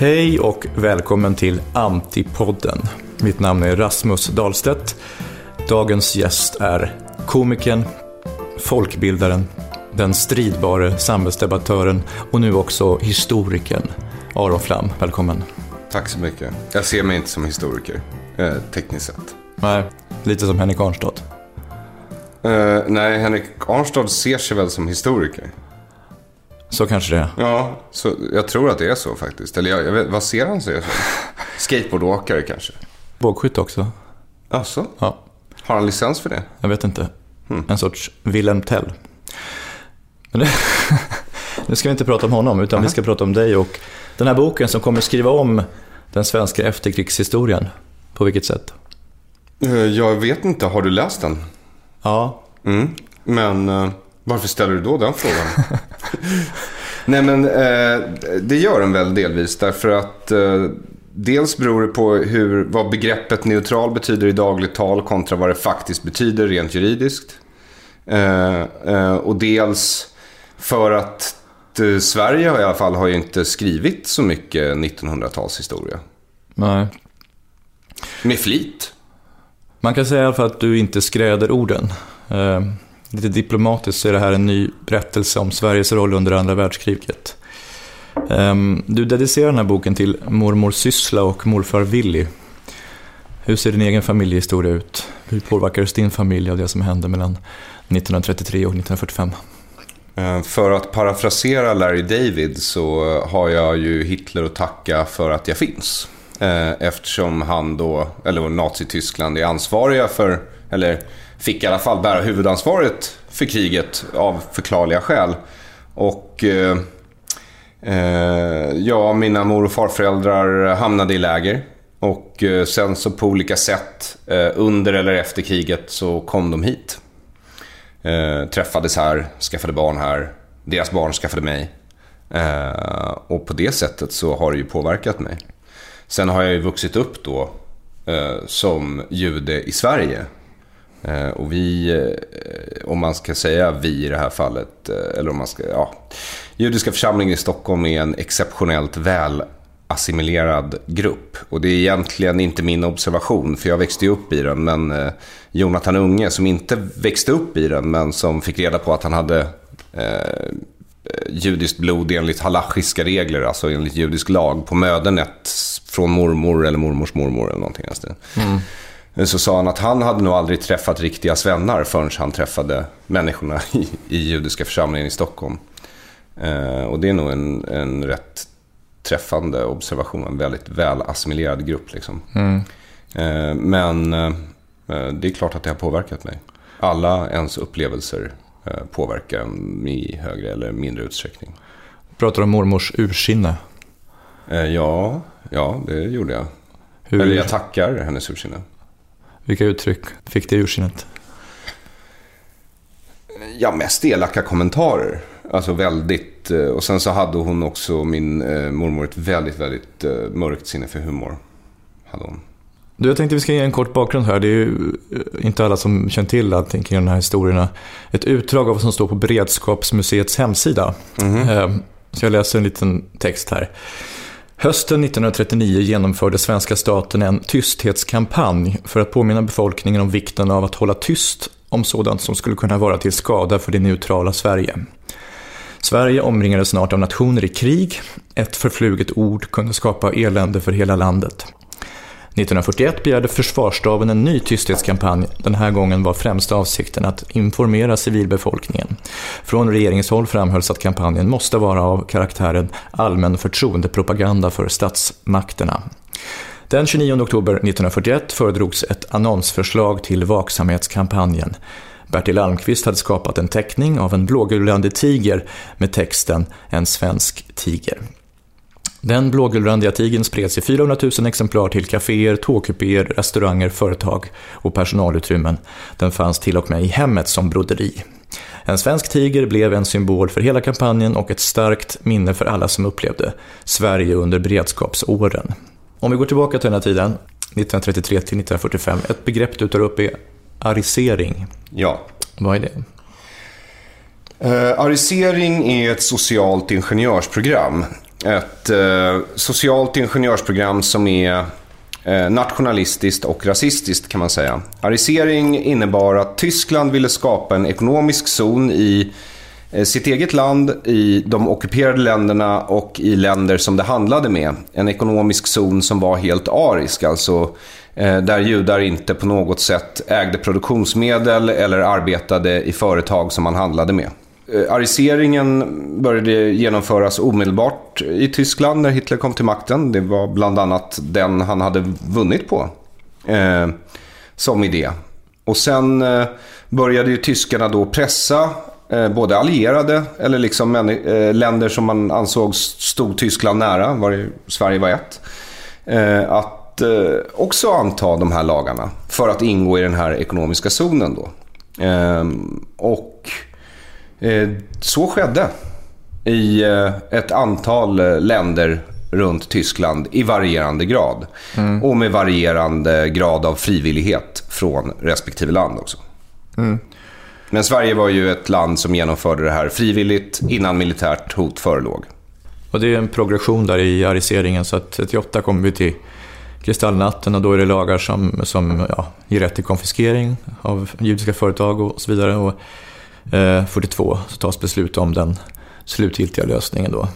Hej och välkommen till Antipodden. Mitt namn är Rasmus Dahlstedt. Dagens gäst är komikern, folkbildaren, den stridbare samhällsdebattören och nu också historikern Aron Flam. Välkommen. Tack så mycket. Jag ser mig inte som historiker, eh, tekniskt sett. Nej, lite som Henrik Arnstad. Eh, nej, Henrik Arnstad ser sig väl som historiker. Så kanske det är. Ja, så jag tror att det är så faktiskt. Eller jag, jag vet, vad ser han sig som? Skateboardåkare kanske? Bågskytt också. Alltså? Ja, Har han licens för det? jag vet inte. En sorts Wilhelm Tell. Det, nu ska vi inte prata om honom, utan vi ska prata om dig och den här boken som kommer skriva om den svenska efterkrigshistorien. På vilket sätt? Eh, jag vet inte, har du läst den? Ja, Mm. Men eh, varför ställer du då den frågan? Nej men eh, det gör den väl delvis därför att eh, dels beror det på hur, vad begreppet neutral betyder i dagligt tal kontra vad det faktiskt betyder rent juridiskt. Eh, eh, och dels för att eh, Sverige i alla fall har ju inte skrivit så mycket 1900-talshistoria. nej. Med flit. Man kan säga fall att du inte skräder orden. Lite diplomatiskt så är det här en ny berättelse om Sveriges roll under andra världskriget. Ehm, du dedicerar den här boken till mormor Syssla och morfar Willy. Hur ser din egen familjehistoria ut? Hur påverkades din familj av det som hände mellan 1933 och 1945? Ehm, för att parafrasera Larry David så har jag ju Hitler att tacka för att jag finns. Ehm, eftersom han då, eller Nazityskland, är ansvariga för, eller fick i alla fall bära huvudansvaret för kriget av förklarliga skäl. Och eh, eh, ja, mina mor och farföräldrar hamnade i läger. Och eh, sen så på olika sätt eh, under eller efter kriget så kom de hit. Eh, träffades här, skaffade barn här. Deras barn skaffade mig. Eh, och på det sättet så har det ju påverkat mig. Sen har jag ju vuxit upp då eh, som jude i Sverige. Eh, och vi, eh, om man ska säga vi i det här fallet, eh, eller om man ska, ja. Judiska församlingen i Stockholm är en exceptionellt väl assimilerad grupp. Och det är egentligen inte min observation, för jag växte ju upp i den. Men eh, Jonathan Unge, som inte växte upp i den, men som fick reda på att han hade eh, judiskt blod enligt halachiska regler, alltså enligt judisk lag, på mödernet från mormor eller mormors mormor eller någonting. Alltså. Så sa han att han hade nog aldrig träffat riktiga svennar förrän han träffade människorna i, i judiska församlingen i Stockholm. Eh, och det är nog en, en rätt träffande observation. En väldigt väl assimilerad grupp. Liksom. Eh, men eh, det är klart att det har påverkat mig. Alla ens upplevelser eh, påverkar en i högre eller mindre utsträckning. Pratar om mormors ursinne. Eh, ja, ja, det gjorde jag. Hur, Eller jag tackar hennes ursinne. Vilka uttryck fick det ursinnet? Ja, mest elaka kommentarer. Alltså väldigt... eh, Och sen så hade hon också, min eh, mormor, ett väldigt, väldigt eh, mörkt sinne för humor. Hade hon. Du, jag tänkte vi ska ge en kort bakgrund här. Det är ju inte alla som känner till allting kring de här historierna. Ett utdrag av vad som står på Beredskapsmuseets hemsida. Eh, Så jag läser en liten text här. Hösten 1939 genomförde svenska staten en tysthetskampanj för att påminna befolkningen om vikten av att hålla tyst om sådant som skulle kunna vara till skada för det neutrala Sverige. Sverige omringades snart av nationer i krig. Ett förfluget ord kunde skapa elände för hela landet. 1941 begärde försvarsstaben en ny tysthetskampanj. Den här gången var främsta avsikten att informera civilbefolkningen. Från regeringshåll framhölls att kampanjen måste vara av karaktären allmän förtroendepropaganda för statsmakterna. Den 29 oktober 1941 föredrogs ett annonsförslag till vaksamhetskampanjen. Bertil Almqvist hade skapat en teckning av en blågulande tiger med texten “En svensk tiger”. Den blågulrandiga tigern spreds i 400 000 exemplar till kaféer, tågkupéer, restauranger, företag och personalutrymmen. Den fanns till och med i hemmet som broderi. En svensk tiger blev en symbol för hela kampanjen och ett starkt minne för alla som upplevde Sverige under beredskapsåren. Om vi går tillbaka till den här tiden, 1933 till 1945, ett begrepp du tar upp är arisering. Ja. Vad är det? Uh, arisering är ett socialt ingenjörsprogram ett eh, socialt ingenjörsprogram som är eh, nationalistiskt och rasistiskt kan man säga. Arisering innebar att Tyskland ville skapa en ekonomisk zon i eh, sitt eget land, i de ockuperade länderna och i länder som det handlade med. En ekonomisk zon som var helt arisk, alltså eh, där judar inte på något sätt ägde produktionsmedel eller arbetade i företag som man handlade med. Eh, ariseringen började genomföras omedelbart i Tyskland när Hitler kom till makten. Det var bland annat den han hade vunnit på eh, som idé. Och sen eh, började ju tyskarna då pressa eh, både allierade eller liksom eh, länder som man ansåg stod Tyskland nära, var Sverige var ett, eh, att eh, också anta de här lagarna för att ingå i den här ekonomiska zonen då. Ehm, och så skedde i eh, ett antal eh, länder runt Tyskland i varierande grad. Mm. Och med varierande grad av frivillighet från respektive land också. Mm. Men Sverige var ju ett land som genomförde det här frivilligt innan militärt hot förelåg. Och det är en progression där i ariseringen, så att 38 kommer vi till kristallnatten och då är det lagar som, som ja, ger rätt till konfiskering av judiska företag och så vidare. Och 42 eh, så tas beslut om den slutgiltiga lösningen då.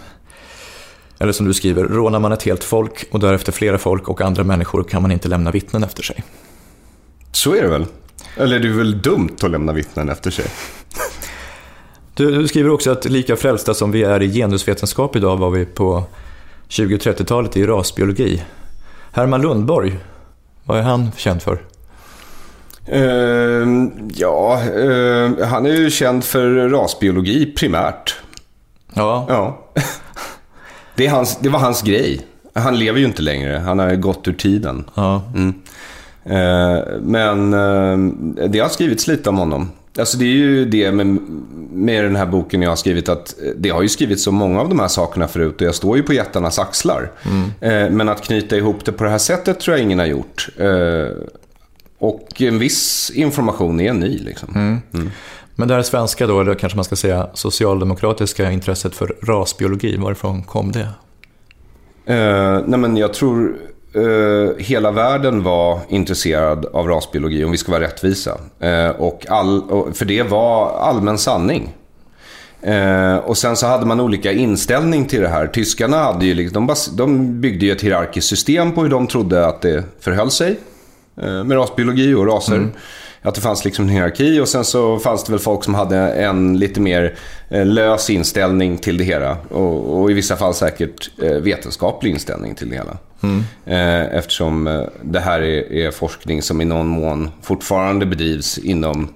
Eller som du skriver, rånar man ett helt folk och därefter flera folk och andra människor kan man inte lämna vittnen efter sig. Så är det väl? Eller det är väl dumt att lämna vittnen efter sig? Du, du skriver också att lika frälsta som vi är i genusvetenskap idag var vi på 20 30-talet i rasbiologi. Herman Lundborg, vad är han känd för? Uh, ja, uh, han är ju känd för rasbiologi primärt. Ja. ja. Det, hans, det var hans grej. Han lever ju inte längre. Han har gått ur tiden. Ja. Mm. Uh, men eh, det har skrivits lite om honom. Alltså det är ju det med, med den här boken jag har skrivit att det har ju skrivits så många av de här sakerna förut och jag står ju på jättarnas axlar. Mm. Men att knyta ihop det på det här sättet tror jag ingen har gjort. Och en viss information är ny. Liksom. Mm. Mm. Men det här svenska då, eller kanske man ska säga socialdemokratiska intresset för rasbiologi, varifrån kom det? Uh, nej men jag tror uh, hela världen var intresserad av rasbiologi, om vi ska vara rättvisa. Uh, och all, för det var allmän sanning. Uh, och sen så hade man olika inställning till det här. Tyskarna hade ju, liksom, de, de byggde ju ett hierarkiskt system på hur de trodde att det förhöll sig. Eh, med rasbiologi och raser. Mm. Att det fanns liksom en hierarki och sen så fanns det väl folk som hade en lite mer eh, lös inställning till det hela. Och, och i vissa fall säkert eh, vetenskaplig inställning till det hela. Mm. Eftersom det här är, är, forskning som i någon mån fortfarande bedrivs inom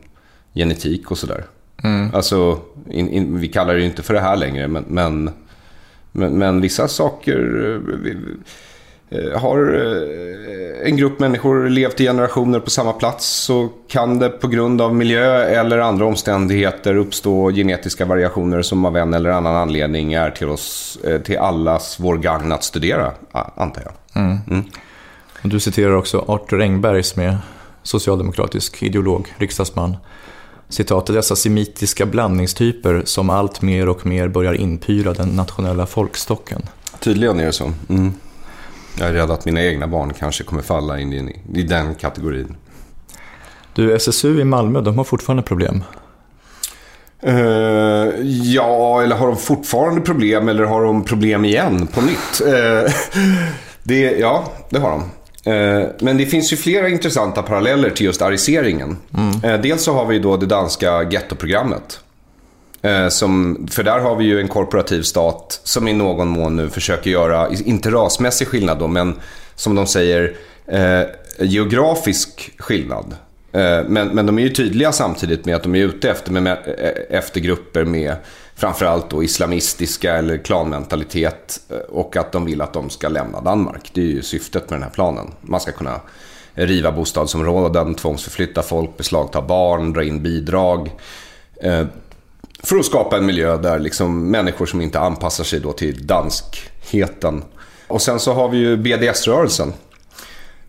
genetik och sådär. Mm. Alltså, in, in, vi kallar det ju inte för det här längre, men, men, men, men vissa saker... Eh, har eh, en grupp människor levt i generationer på samma plats så kan det på grund av miljö eller andra omständigheter uppstå genetiska variationer som av en eller annan anledning är till, oss, eh, till allas vår gagn att studera, antar jag. Mm. Mm. Du citerar också Arthur Engberg som är socialdemokratisk ideolog, riksdagsman. Citatet dessa semitiska blandningstyper som allt mer och mer börjar inpyra den nationella folkstocken. Tydligen är det så. Mm. Jag är rädd att mina egna barn kanske kommer falla in i, i den kategorin. Du, SSU i Malmö, de har fortfarande problem. Uh, ja, eller har de fortfarande problem eller har de problem igen på nytt? Uh, det, ja, det har de. Uh, men det finns ju flera intressanta paralleller till just ariseringen. Mm. dels så har vi då det danska gettoprogrammet. Eh, som, för där har vi ju en korporativ stat som i någon mån nu försöker göra, inte rasmässig skillnad då, men som de säger, eh, geografisk skillnad. Eh, men, men de är ju tydliga samtidigt med att de är ute efter, med, eh, efter grupper med framförallt då islamistiska eller klanmentalitet eh, och att de vill att de ska lämna Danmark. Det är ju syftet med den här planen. Man ska kunna riva bostadsområden, tvångsförflytta folk, beslagta barn, dra in bidrag. För att skapa en miljö där liksom människor som inte anpassar sig då till danskheten. Och sen så har vi ju BDS-rörelsen.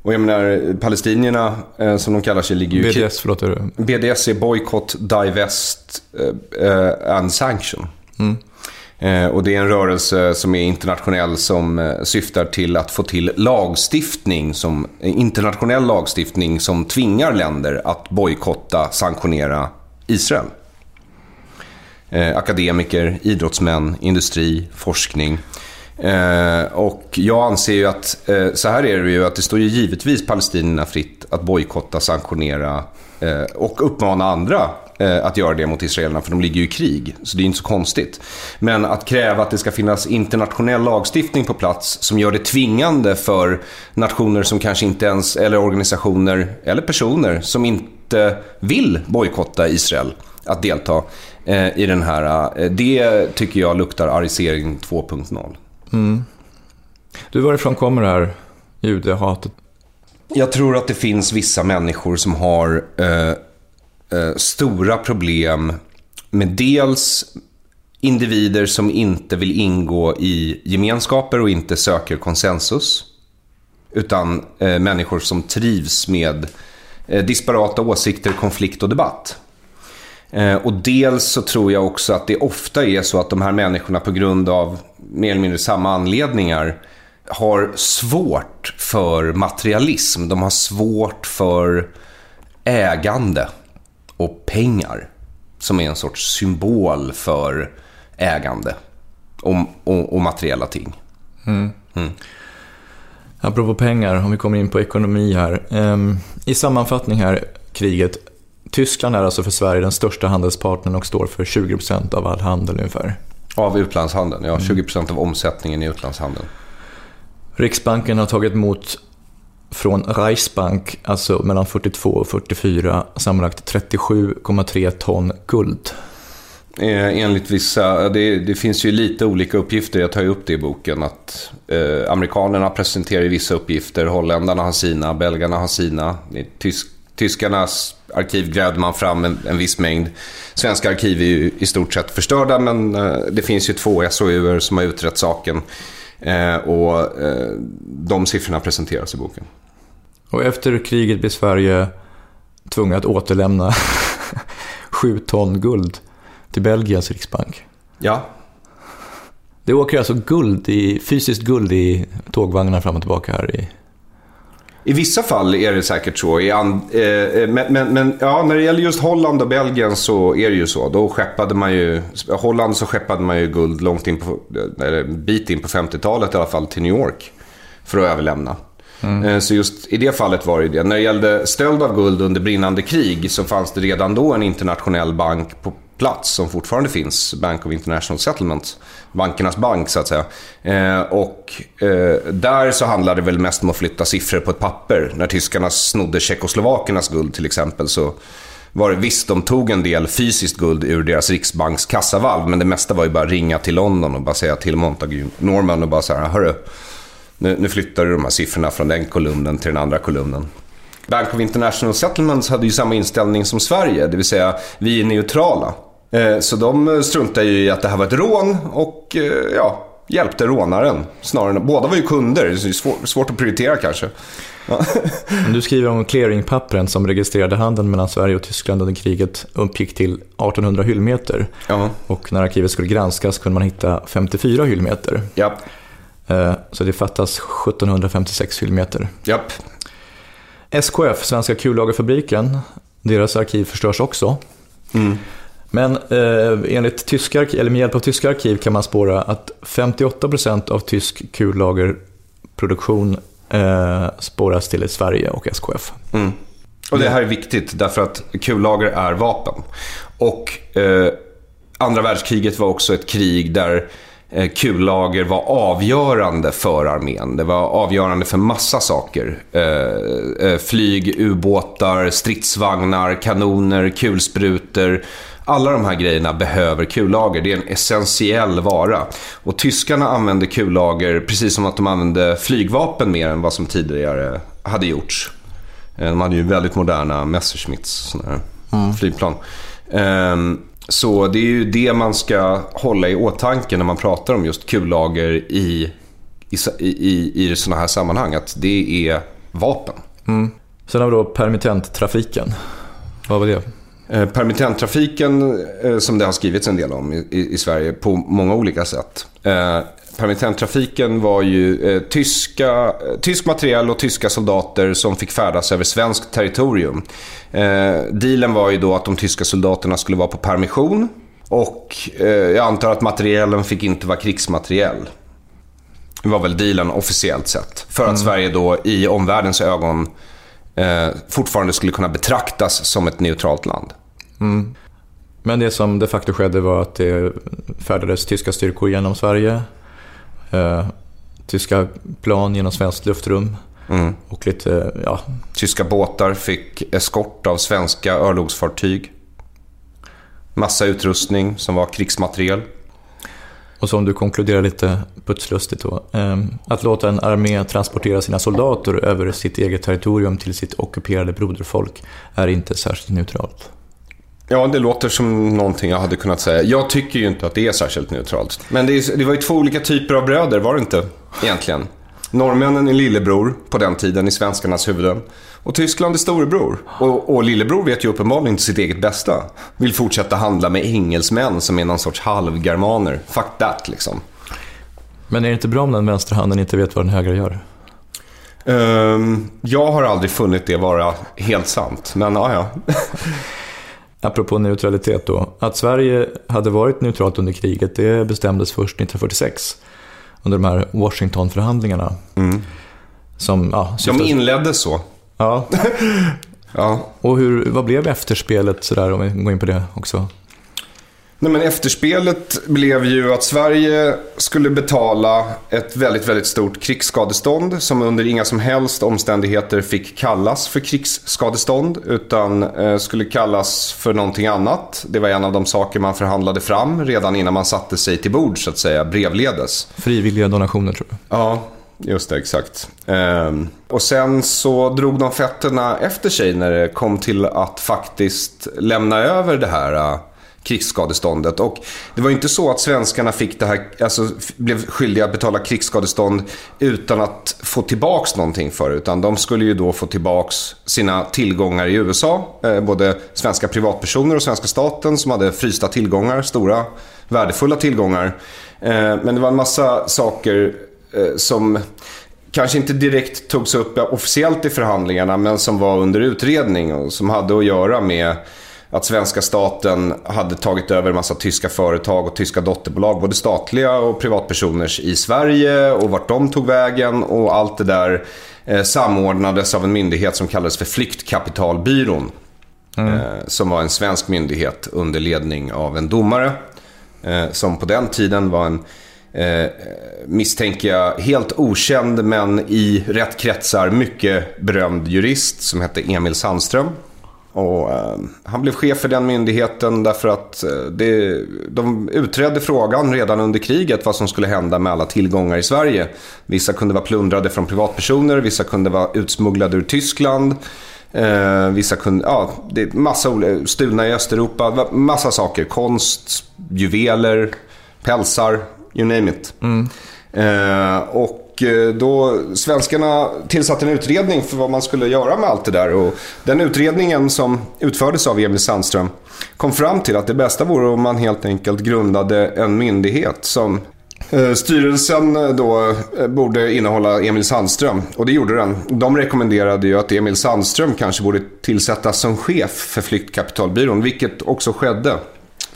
Och jag menar, palestinierna eh, som de kallar sig ligger ju... BDS, förlåt. Är det? BDS är Boycott, Divest uh, and Sanction. Mm. Eh, och det är en rörelse som är internationell som eh, syftar till att få till lagstiftning, som, internationell lagstiftning som tvingar länder att bojkotta, sanktionera Israel. Eh, akademiker, idrottsmän, industri, forskning. Eh, och jag anser ju att, eh, så här är det ju, att det står ju givetvis palestinierna fritt att bojkotta, sanktionera och uppmana andra att göra det mot israelerna, för de ligger ju i krig. Så det är inte så konstigt. Men att kräva att det ska finnas internationell lagstiftning på plats som gör det tvingande för nationer som kanske inte ens, eller organisationer, eller personer som inte vill bojkotta Israel att delta i den här. Eh, det tycker jag luktar arisering 2.0. Mm. Du, varifrån kommer det här judehatet? Jag tror att det finns vissa människor som har eh, eh, stora problem med dels individer som inte vill ingå i gemenskaper och inte söker konsensus. Utan eh, människor som trivs med eh, disparata åsikter, konflikt och debatt. Eh, och dels så tror jag också att det ofta är så att de här människorna på grund av mer eller mindre samma anledningar har svårt för materialism. De har svårt för ägande och pengar. Som är en sorts symbol för ägande och, och, och materiella ting. Mm. Mm. Apropå pengar, om vi kommer in på ekonomi här. Um, I sammanfattning här, kriget. Tyskland är alltså för Sverige den största handelspartnern och står för 20% av all handel ungefär. Av utlandshandeln, ja. 20% mm. av omsättningen i utlandshandeln. Riksbanken har tagit emot från Reichsbank, alltså mellan 42 och 44, sammanlagt 37,3 ton guld. Eh, enligt vissa, det, det, finns ju lite olika uppgifter, jag tar ju upp det i boken, att eh, amerikanerna presenterar vissa uppgifter, holländarna har sina, belgarna har sina. Tysk, tyskarnas arkiv grävde man fram en, en viss mängd. Svenska arkiv är ju i stort sett förstörda, men eh, det finns ju två SOUer som har utrett saken. Eh, och eh, de siffrorna presenteras i boken. Och efter kriget blir Sverige tvungna att återlämna sju ton guld till Belgiens riksbank. Ja. Det åker alltså guld i, fysiskt guld i tågvagnar fram och tillbaka här i i vissa fall är det säkert så. Eh, eh, men, men, men, ja, när det gäller just Holland och Belgien så är det ju så. Då skeppade man ju, Holland så skeppade man ju guld långt in på, eller bit in på 50-talet i alla fall till New York. För att överlämna. Mm. Eh, så just i det fallet var det det. När det gällde stöld av guld under brinnande krig så fanns det redan då en internationell bank på plats som fortfarande finns, Bank of International Settlement. Bankernas bank så att säga. Eh, och eh, där så handlade det väl mest om att flytta siffror på ett papper. När tyskarna snodde tjeckoslovakernas guld till exempel så var det visst, de tog en del fysiskt guld ur deras riksbanks kassavalv. Men det mesta var ju bara ringa till London och bara säga till Montague Norman och bara så här, hörru, nu, nu flyttar du de här siffrorna från den kolumnen till den andra kolumnen. Bank of International Settlements hade ju samma inställning som Sverige, det vill säga vi är neutrala. Eh, så de struntade ju i att det här var ett rån och eh, ja, hjälpte rånaren. Snarare, båda var ju kunder, det är svår, svårt att prioritera kanske. Ja. Du skriver om clearingpappren som registrerade handeln mellan Sverige och Tyskland under kriget uppgick till 1800 hyllmeter. Ja. Och när arkivet skulle granskas kunde man hitta 54 hyllmeter. Ja. Eh, så det fattas 1756 hyllmeter. Ja. SKF, Svenska kullagerfabriken, deras arkiv förstörs också. Mm. Men eh, enligt tyska, eller med hjälp av tyska arkiv kan man spåra att 58% av tysk kullagerproduktion eh, spåras till Sverige och SKF. Mm. Och det här är viktigt därför att kullager är vapen. Och eh, andra världskriget var också ett krig där eh, kullager var avgörande för armén. Det var avgörande för massa saker. Eh, eh flyg, ubåtar, stridsvagnar, kanoner, kulsprutor alla de här grejerna behöver kullager. Det är en essentiell vara. Och tyskarna använde kullager precis som att de använde flygvapen mer än vad som tidigare hade gjorts. Eh, de hade ju väldigt moderna Messerschmitts mm. flygplan. Um, så det är ju det man ska hålla i åtanke när man pratar om just kullager i, i, i, i sådana här sammanhang. Att det är vapen. Mm. Sen har vi då permittenttrafiken. Vad var det? Eh, permittenttrafiken, eh, som det har skrivits en del om i, i Sverige på många olika sätt. Eh, permittenttrafiken var ju tyska, tysk materiel och tyska soldater som fick färdas över svenskt territorium. Dealen var ju då att de tyska soldaterna skulle vara på permission och jag antar att materielen fick inte vara krigsmateriel. Det var väl dealen officiellt sett. För att mm. Sverige då i omvärldens ögon eh, fortfarande skulle kunna betraktas som ett neutralt land. Mm. Men det som de facto skedde var att det färdades tyska styrkor genom Sverige. Eh, tyska plan genom svenskt luftrum. Mm. Och lite, ja... Tyska båtar fick eskort av svenska örlogsfartyg. Massa utrustning som var krigsmateriel. Och som du konkluderar lite putslustigt då. Ehm, att låta en armé transportera sina soldater över sitt eget territorium till sitt ockuperade broderfolk är inte särskilt neutralt. Ja, det låter som någonting jag hade kunnat säga. Jag tycker ju inte att det är särskilt neutralt. Men det, är, det var ju två olika typer av bröder, var det inte? Egentligen. Norrmännen är lillebror på den tiden i svenskarnas huvuden. Och Tyskland är storebror. Och, och lillebror vet ju uppenbarligen inte sitt eget bästa. Vill fortsätta handla med engelsmän som är någon sorts halvgermaner. Fuck that liksom. Men är det inte bra om den vänstra handen inte vet vad den högra gör? Um, jag har aldrig funnit det vara helt sant, men ja, ja. apropå neutralitet då, att Sverige hade varit neutralt under kriget, det bestämdes först 1946 under de här Washingtonförhandlingarna. Mm. Som, ja, de inleddes så. Ja. ja. Och hur, vad blev efterspelet sådär, om vi går in på det också? Nej, men efterspelet blev ju att Sverige skulle betala ett väldigt, väldigt stort krigsskadestånd som under inga som helst omständigheter fick kallas för krigsskadestånd utan eh, skulle kallas för någonting annat. Det var en av de saker man förhandlade fram redan innan man satte sig till bord så att säga, brevledes. Frivilliga donationer tror jag. Ja, Just det, exakt. Ehm, och sen så drog de fetterna efter sig när det kom till att faktiskt lämna över det här uh, krigsskadeståndet. Och det var ju inte så att svenskarna fick det här, alltså, blev skyldiga att betala krigsskadestånd utan att få tillbaks någonting för Utan de skulle ju då få tillbaks sina tillgångar i USA. Eh, både svenska privatpersoner och svenska staten som hade frysta tillgångar, stora värdefulla tillgångar. Eh, men det var en massa saker som kanske inte direkt togs upp officiellt i förhandlingarna men som var under utredning och som hade att göra med att svenska staten hade tagit över en massa tyska företag och tyska dotterbolag, både statliga och privatpersoners i Sverige och vart de tog vägen och allt det där eh, samordnades av en myndighet som kallades för Flyktkapitalbyrån. Mm. Eh, som var en svensk myndighet under ledning av en domare. Eh, som på den tiden var en eh, misstänker jag, helt okänd men i rätt kretsar mycket berömd jurist som hette Emil Sandström. Och, eh, han blev chef för den myndigheten därför att eh, det, de utredde frågan redan under kriget vad som skulle hända med alla tillgångar i Sverige. Vissa kunde vara plundrade från privatpersoner, vissa kunde vara utsmugglade ur Tyskland. Eh, vissa kunde, ja, det är massa olika, stulna i Östeuropa, massa saker. Konst, juveler, pälsar, you name it. Mm. Eh, och eh, då, svenskarna tillsatte en utredning för vad man skulle göra med allt det där. Och den utredningen som utfördes av Emil Sandström kom fram till att det bästa vore om man helt enkelt grundade en myndighet som eh, Styrelsen eh, då borde innehålla Emil Sandström och det gjorde den. De rekommenderade ju att Emil Sandström kanske borde tillsättas som chef för Flyktkapitalbyrån, vilket också skedde.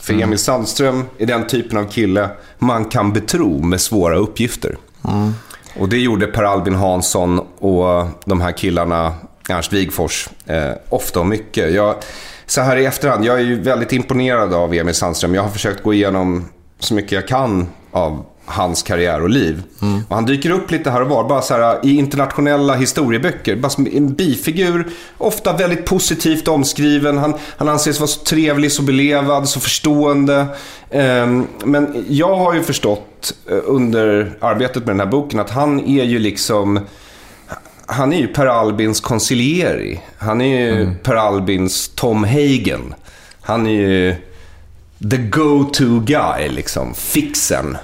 För mm. Emil Sandström är den typen av kille man kan betro med svåra uppgifter. Mm. Och det gjorde Per Albin Hansson och de här killarna, Ernst Wigfors, eh, ofta och mycket. Jag, så här i efterhand, jag är ju väldigt imponerad av Emil Sandström. Jag har försökt gå igenom så mycket jag kan av hans karriär och liv. Mm. Och han dyker upp lite här och var, bara så här, i internationella historieböcker. Bara som en bifigur, ofta väldigt positivt omskriven. Han, han anses vara så trevlig, så belevad, så förstående. Um, men jag har ju förstått uh, under arbetet med den här boken att han är ju liksom han är ju Per Albins concilieri. Han är ju mm. Per Albins Tom Hagen. Han är ju the go-to guy, liksom. Fixen.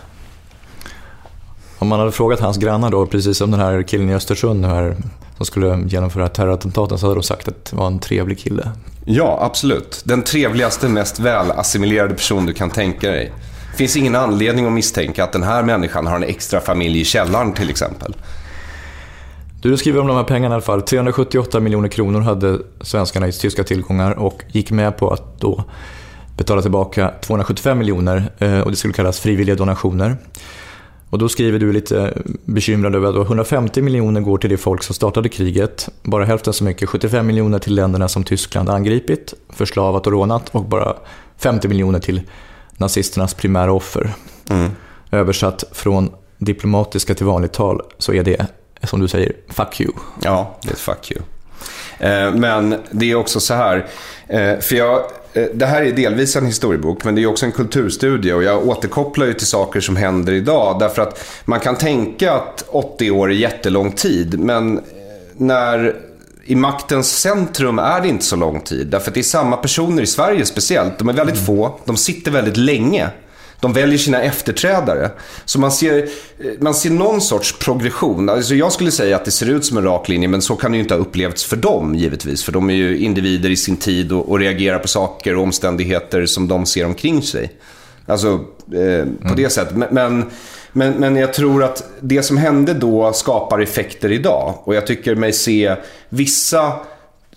Om man hade frågat hans grannar då, precis som den här killen i Östersund här, som skulle genomföra terrorattentaten, så hade de sagt att det var en trevlig kille. Ja, absolut. Den trevligaste, mest välassimilerade person du kan tänka dig. Det finns ingen anledning att misstänka att den här människan har en extra familj i källaren till exempel. Du skriver om de här pengarna i alla fall. 378 miljoner kronor hade svenskarna i tyska tillgångar och gick med på att då betala tillbaka 275 miljoner eh, och det skulle kallas frivilliga donationer. Och då skriver du lite bekymrad över att 150 miljoner går till det folk som startade kriget, bara hälften så mycket, 75 miljoner till länderna som Tyskland angripit, förslavat och rånat och bara 50 miljoner till nazisternas primära offer. Mm. Översatt från diplomatiska till vanligt tal så är det, som du säger, fuck you. Ja, det är fuck you. Eh, men det är också så här, eh, för jag Eh, det här är delvis en historiebok, men det är också en kulturstudie. Och jag återkopplar ju till saker som händer idag. Därför att man kan tänka att 80 år är jättelång tid, men eh, när i maktens centrum är det inte så lång tid. Därför att det är samma personer i Sverige speciellt. De är väldigt mm. få, de sitter väldigt länge. De väljer sina efterträdare. Så man ser, man ser någon sorts progression. Alltså jag skulle säga att det ser ut som en rak linje, men så kan det ju inte ha upplevts för dem givetvis. För de är ju individer i sin tid och, och reagerar på saker och omständigheter som de ser omkring sig. Alltså eh, på mm. det sättet. Men, men, men jag tror att det som hände då skapar effekter idag. Och jag tycker mig se vissa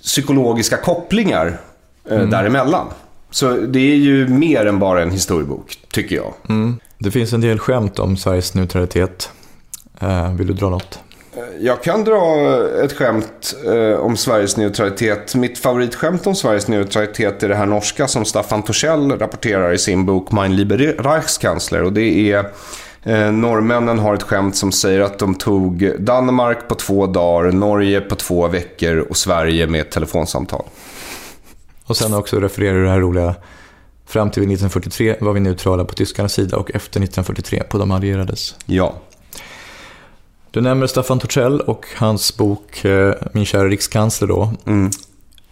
psykologiska kopplingar eh, mm. däremellan. Så det är ju mer än bara en historiebok, tycker jag. Mm. Det finns en del skämt om Sveriges neutralitet. Eh, vill du dra något? Eh, jag kan dra ett skämt eh, om Sveriges neutralitet. Mitt favoritskämt om Sveriges neutralitet är det här norska som Staffan Torssell rapporterar i sin bok Mein Liebe Reichskanzler. Och det är eh, norrmännen har ett skämt som säger att de tog Danmark på två dagar, Norge på två veckor och Sverige med ett telefonsamtal. Och sen också refererar du det här roliga Fram till 1943 var vi neutrala på tyskarnas sida och efter 1943 på de allierades. Ja. Du nämner Staffan Torssell och hans bok eh, Min kära rikskansler då. Mm.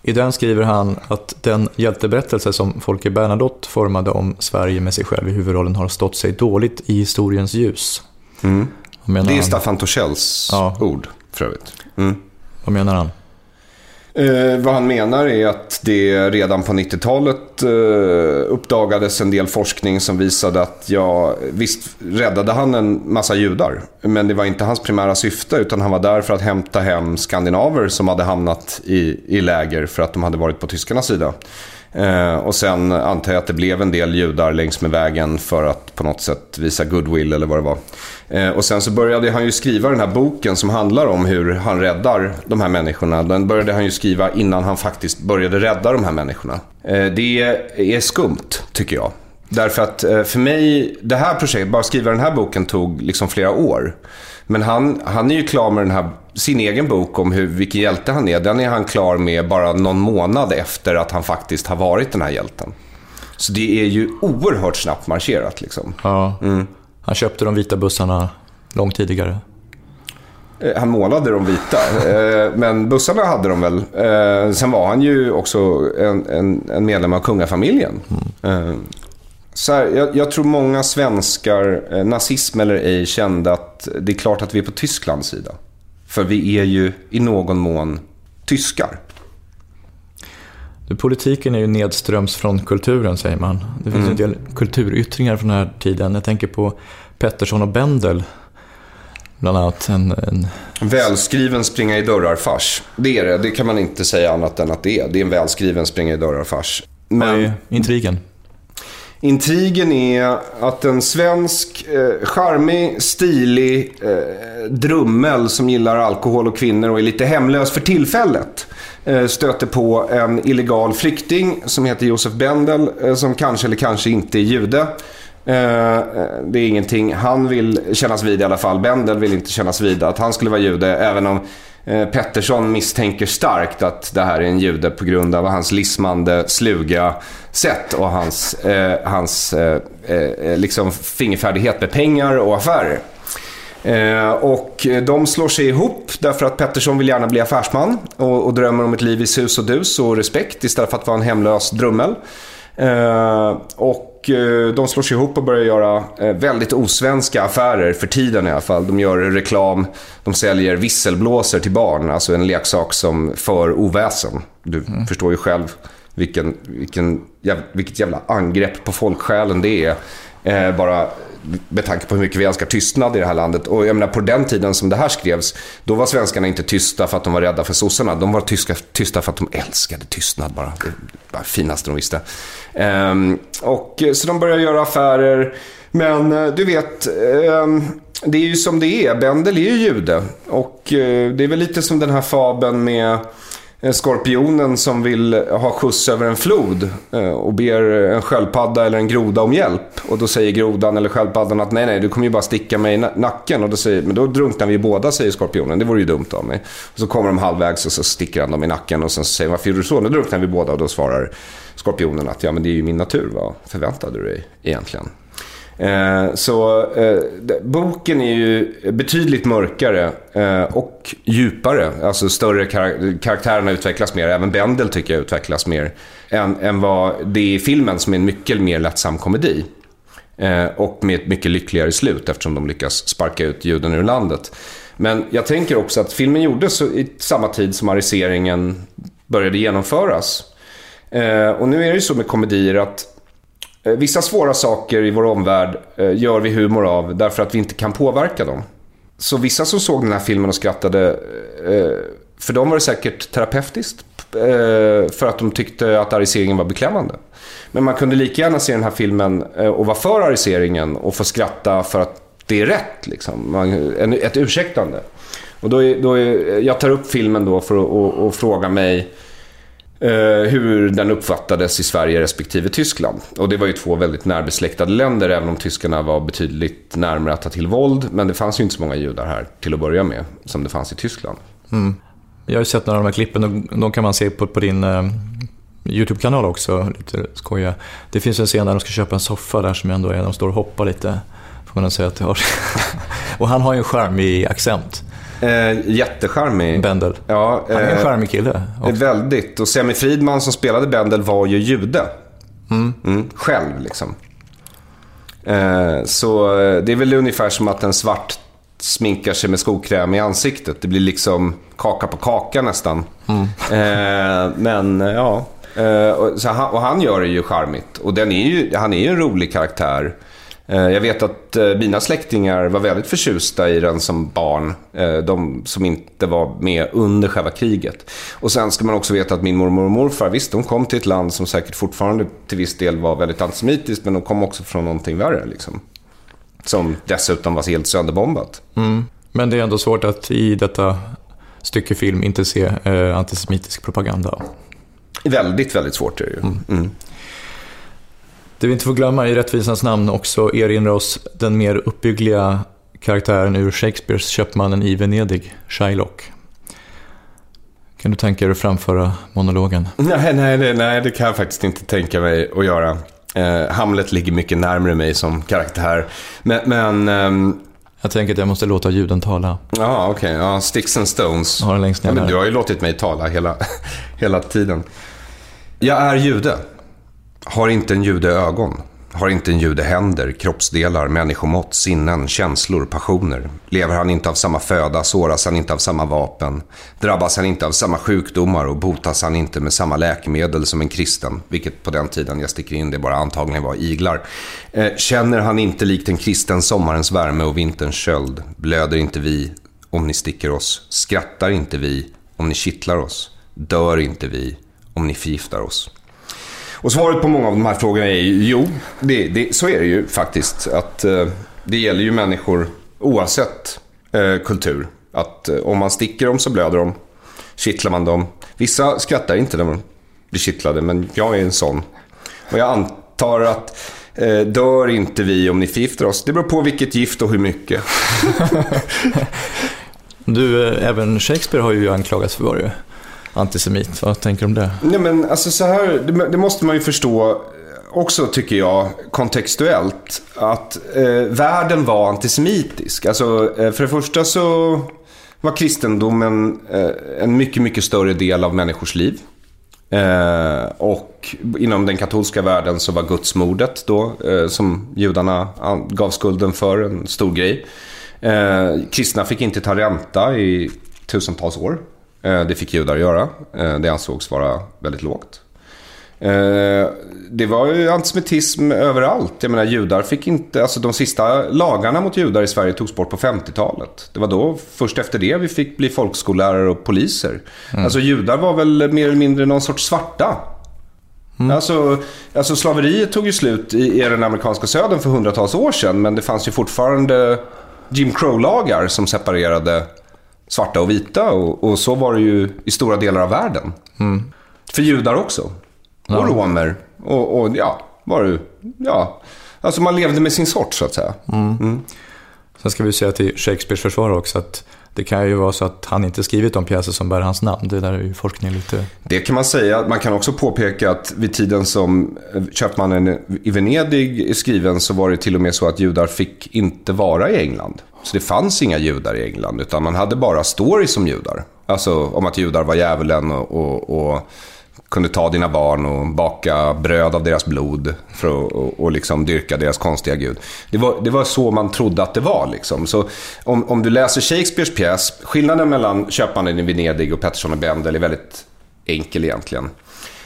I den skriver han att den hjälteberättelse som Folke Bernadotte formade om Sverige med sig själv i huvudrollen har stått sig dåligt i historiens ljus. Mm. Det är? Staffan Torssells ja. ord, för övrigt. Mm. Vad menar han? Eh, vad han menar är att det redan på 90-talet eh, uppdagades en del forskning som visade att ja, visst räddade han en massa judar. Men det var inte hans primära syfte utan han var där för att hämta hem skandinaver som hade hamnat i, i läger för att de hade varit på tyskarnas sida. Eh, och sen antar jag att det blev en del judar längs med vägen för att på något sätt visa goodwill eller vad det var. Eh, och sen så började han ju skriva den här boken som handlar om hur han räddar de här människorna. Den började han ju skriva innan han faktiskt började rädda de här människorna. Eh, det är skumt, tycker jag. Därför att eh, för mig, det här projektet, bara skriva den här boken tog liksom flera år. Men han, han är ju klar med den här, sin egen bok om hur, vilken hjälte han är. Den är han klar med bara någon månad efter att han faktiskt har varit den här hjälten. Så det är ju oerhört snabbt marscherat liksom. Ja. Mm. Han köpte de vita bussarna långt tidigare. Eh, han målade de vita, eh, men bussarna hade de väl. Eh, sen var han ju också en, en, en medlem av kungafamiljen. Mm. Så här, jag, jag, tror många svenskar, nazism eller ej, kände att det är klart att vi är på Tysklands sida. För vi är ju i någon mån tyskar. Politiken är ju nedströms från kulturen, säger man. Det finns mm. en del kulturyttringar från den här tiden. Jag tänker på Pettersson och Bendel. Bland annat en, en... Välskriven springa i dörrar-fars. Det är det. Det kan man inte säga annat än att det är. Det är en välskriven springa i dörrar-fars. Men... Intrigen? Intrigen är att en svensk, eh, charmig, stilig eh, drummel som gillar alkohol och kvinnor och är lite hemlös för tillfället Eh, stöter på en illegal flykting som heter Josef Bendel eh, som kanske eller kanske inte är jude. Eh, eh det är ingenting han vill kännas vid i alla fall. Bendel vill inte kännas vid att han skulle vara jude även om Eh, Pettersson misstänker starkt att det här är en jude på grund av hans lismande, sluga sätt och hans, eh, hans eh, eh, liksom fingerfärdighet med pengar och affärer. Eh, och de slår sig ihop därför att Pettersson vill gärna bli affärsman och, och drömmer om ett liv i sus och dus och respekt istället för att vara en hemlös drummel. Eh, och eh, de slår sig ihop och börjar göra eh, väldigt osvenska affärer, för tiden i alla fall. De gör reklam, de säljer visselblåsor till barn, alltså en leksak som för oväsen. Du mm. förstår ju själv vilken, vilken, vilket jävla angrepp på folksjälen det är. Eh, bara med tanke på hur mycket vi älskar tystnad i det här landet. Och jag menar på den tiden som det här skrevs, då var svenskarna inte tysta för att de var rädda för sossarna. De var tyska, tysta för att de älskade tystnad bara. Det var det finaste de visste. Ehm, och, eh, så de började göra affärer. Men eh, du vet, ehm, det är ju som det är. Bendel är ju jude. Och eh, det är väl lite som den här fabeln med skorpionen som vill ha skjuts över en flod eh, och ber en sköldpadda eller en groda om hjälp. Och då säger grodan eller sköldpaddan att nej, nej, du kommer ju bara sticka mig i nacken. Och då säger, men då drunknar vi båda, säger skorpionen. Det vore ju dumt av mig. Och så kommer de halvvägs och så sticker han dem i nacken och sen säger varför gjorde du så? Nu drunknar vi båda. Och då svarar skorpionen att ja, men det är ju min natur. Vad förväntade du dig egentligen? Eh, så eh, boken är ju betydligt mörkare eh, och djupare. Alltså större kar karaktärerna utvecklas mer. Även Bendel tycker jag utvecklas mer. Än, än vad det är i filmen som är en mycket mer lättsam komedi. Eh, och med ett mycket lyckligare slut eftersom de lyckas sparka ut juden ur landet. Men jag tänker också att filmen gjordes i samma tid som ariseringen började genomföras. Eh, och nu är det ju så med komedier att Eh, vissa svåra saker i vår omvärld eh, gör vi humor av därför att vi inte kan påverka dem. Så vissa som såg den här filmen och skrattade, eh, för dem var det säkert terapeutiskt. För att de tyckte att ariseringen var beklämmande. Men man kunde lika gärna se den här filmen och vara för ariseringen och få skratta för att det är rätt. Liksom. Ett ursäktande. Och då är, då är, jag tar upp filmen då för att och, fråga mig Eh, hur den uppfattades i Sverige respektive Tyskland. Och det var ju två väldigt närbesläktade länder, även om tyskarna var betydligt närmare att ta till våld. Men det fanns ju inte så många judar här till att börja med, som det fanns i Tyskland. Mm. Jag har ju sett några av de här klippen de kan man se på, på din eh, YouTube-kanal också, lite skoja. Det finns en scen där de ska köpa en soffa där som ändå är, de står och hoppar lite. Får man säga att det har. och han har ju en charmig accent. Eh, jättecharmig. Bendel. Ja, Han är en eh, charmig kille. Också. Väldigt. Och Semi Fridman som spelade Bendel var ju jude. Mm. Mm, själv liksom. Eh, så eh, det är väl ungefär som att en svart sminkar sig med skokräm i ansiktet. Det blir liksom kaka på kaka nästan. Mm. Eh, men ja. Eh, och, han, och, han, gör det ju charmigt. Och den är ju, han är ju en rolig karaktär. Eh, jag vet att eh, mina släktingar var väldigt förtjusta i den som barn. Eh, de som inte var med under själva kriget. Och sen ska man också veta att min mormor och morfar, visst de kom till ett land som säkert fortfarande till viss del var väldigt antisemitiskt. Men de kom också från någonting värre. Liksom. Som dessutom var helt sönderbombat. Mm. Men det är ändå svårt att i detta stycke film inte se eh, antisemitisk propaganda. Väldigt, väldigt svårt är det ju. Mm. Mm. Det vi inte får glömma i rättvisans namn också erinra oss den mer uppbyggliga karaktären ur Shakespeares Köpmannen i Venedig, Shylock. Kan du tänka dig att framföra monologen? Nej, nej, nej, nej, det kan jag faktiskt inte tänka mig att göra. Eh, Hamlet ligger mycket närmare mig som karaktär. Men... men ehm... Jag tänker att jag måste låta ljuden tala. Ja, okej. Okay. Ja, Sticks and Stones. Har den längst ner ja, Du har ju låtit mig tala hela, hela tiden. Jag är jude. Har inte en jude ögon? Har inte en jude händer, kroppsdelar, människomått, sinnen, känslor, passioner? Lever han inte av samma föda, såras han inte av samma vapen? Drabbas han inte av samma sjukdomar och botas han inte med samma läkemedel som en kristen? Vilket på den tiden, jag sticker in det, bara antagligen var iglar. Eh, känner han inte likt en kristen sommarens värme och vinterns köld? Blöder inte vi om ni sticker oss? Skrattar inte vi om ni kittlar oss? Dör inte vi om ni förgiftar oss? Och svaret på många av de här frågorna är ju, jo, det, det, så är det ju faktiskt. Att eh, Det gäller ju människor oavsett eh, kultur. Att eh, om man sticker dem så blöder de. Kittlar man dem. Vissa skrattar inte när de blir kittlade, men jag är en sån. Och jag antar att eh, dör inte vi om ni förgiftar oss? Det beror på vilket gift och hur mycket. du, eh, även Shakespeare har ju anklagats för det antisemit. Vad tänker du om det? Nej, men alltså så här, det, det måste man ju förstå också, tycker jag, kontextuellt. Att eh, världen var antisemitisk. Alltså, eh, för det första så var kristendomen eh, en mycket, mycket större del av människors liv. Eh, och inom den katolska världen så var gudsmordet då, eh, som judarna gav skulden för, en stor grej. Eh, kristna fick inte ta ränta i tusentals år. Eh, det fick judar göra. Eh, det ansågs vara väldigt lågt. Eh, det var ju antisemitism överallt. Jag menar judar fick inte, alltså de sista lagarna mot judar i Sverige togs bort på 50-talet. Det var då, först efter det, vi fick bli folkskollärare och poliser. Mm. Alltså judar var väl mer eller mindre någon sorts svarta. Mm. Alltså, alltså slaveriet tog ju slut i, i den amerikanska södern för hundratals år sedan. Men det fanns ju fortfarande Jim Crow-lagar som separerade svarta och vita. Och, och, så var det ju i stora delar av världen. Mm. För judar också. Ja. Och romer. Och, och, ja, var det ja. Alltså man levde med sin sort så att säga. Mm. Mm. Sen ska vi säga till Shakespeares försvar också att det kan ju vara så att han inte skrivit de pjäser som bär hans namn. Det där är ju forskningen lite... Det kan man säga. Man kan också påpeka att vid tiden som Köpmannen i Venedig är skriven så var det till och med så att judar fick inte vara i England. Så det fanns inga judar i England, utan man hade bara stories om judar. Alltså om att judar var djävulen och, och, och kunde ta dina barn och baka bröd av deras blod för att och, och liksom dyrka deras konstiga gud. Det var, det var så man trodde att det var. Liksom. Så om, om du läser Shakespeares pjäs, skillnaden mellan Köpmannen i Venedig och Pettersson och Bendel är väldigt enkel egentligen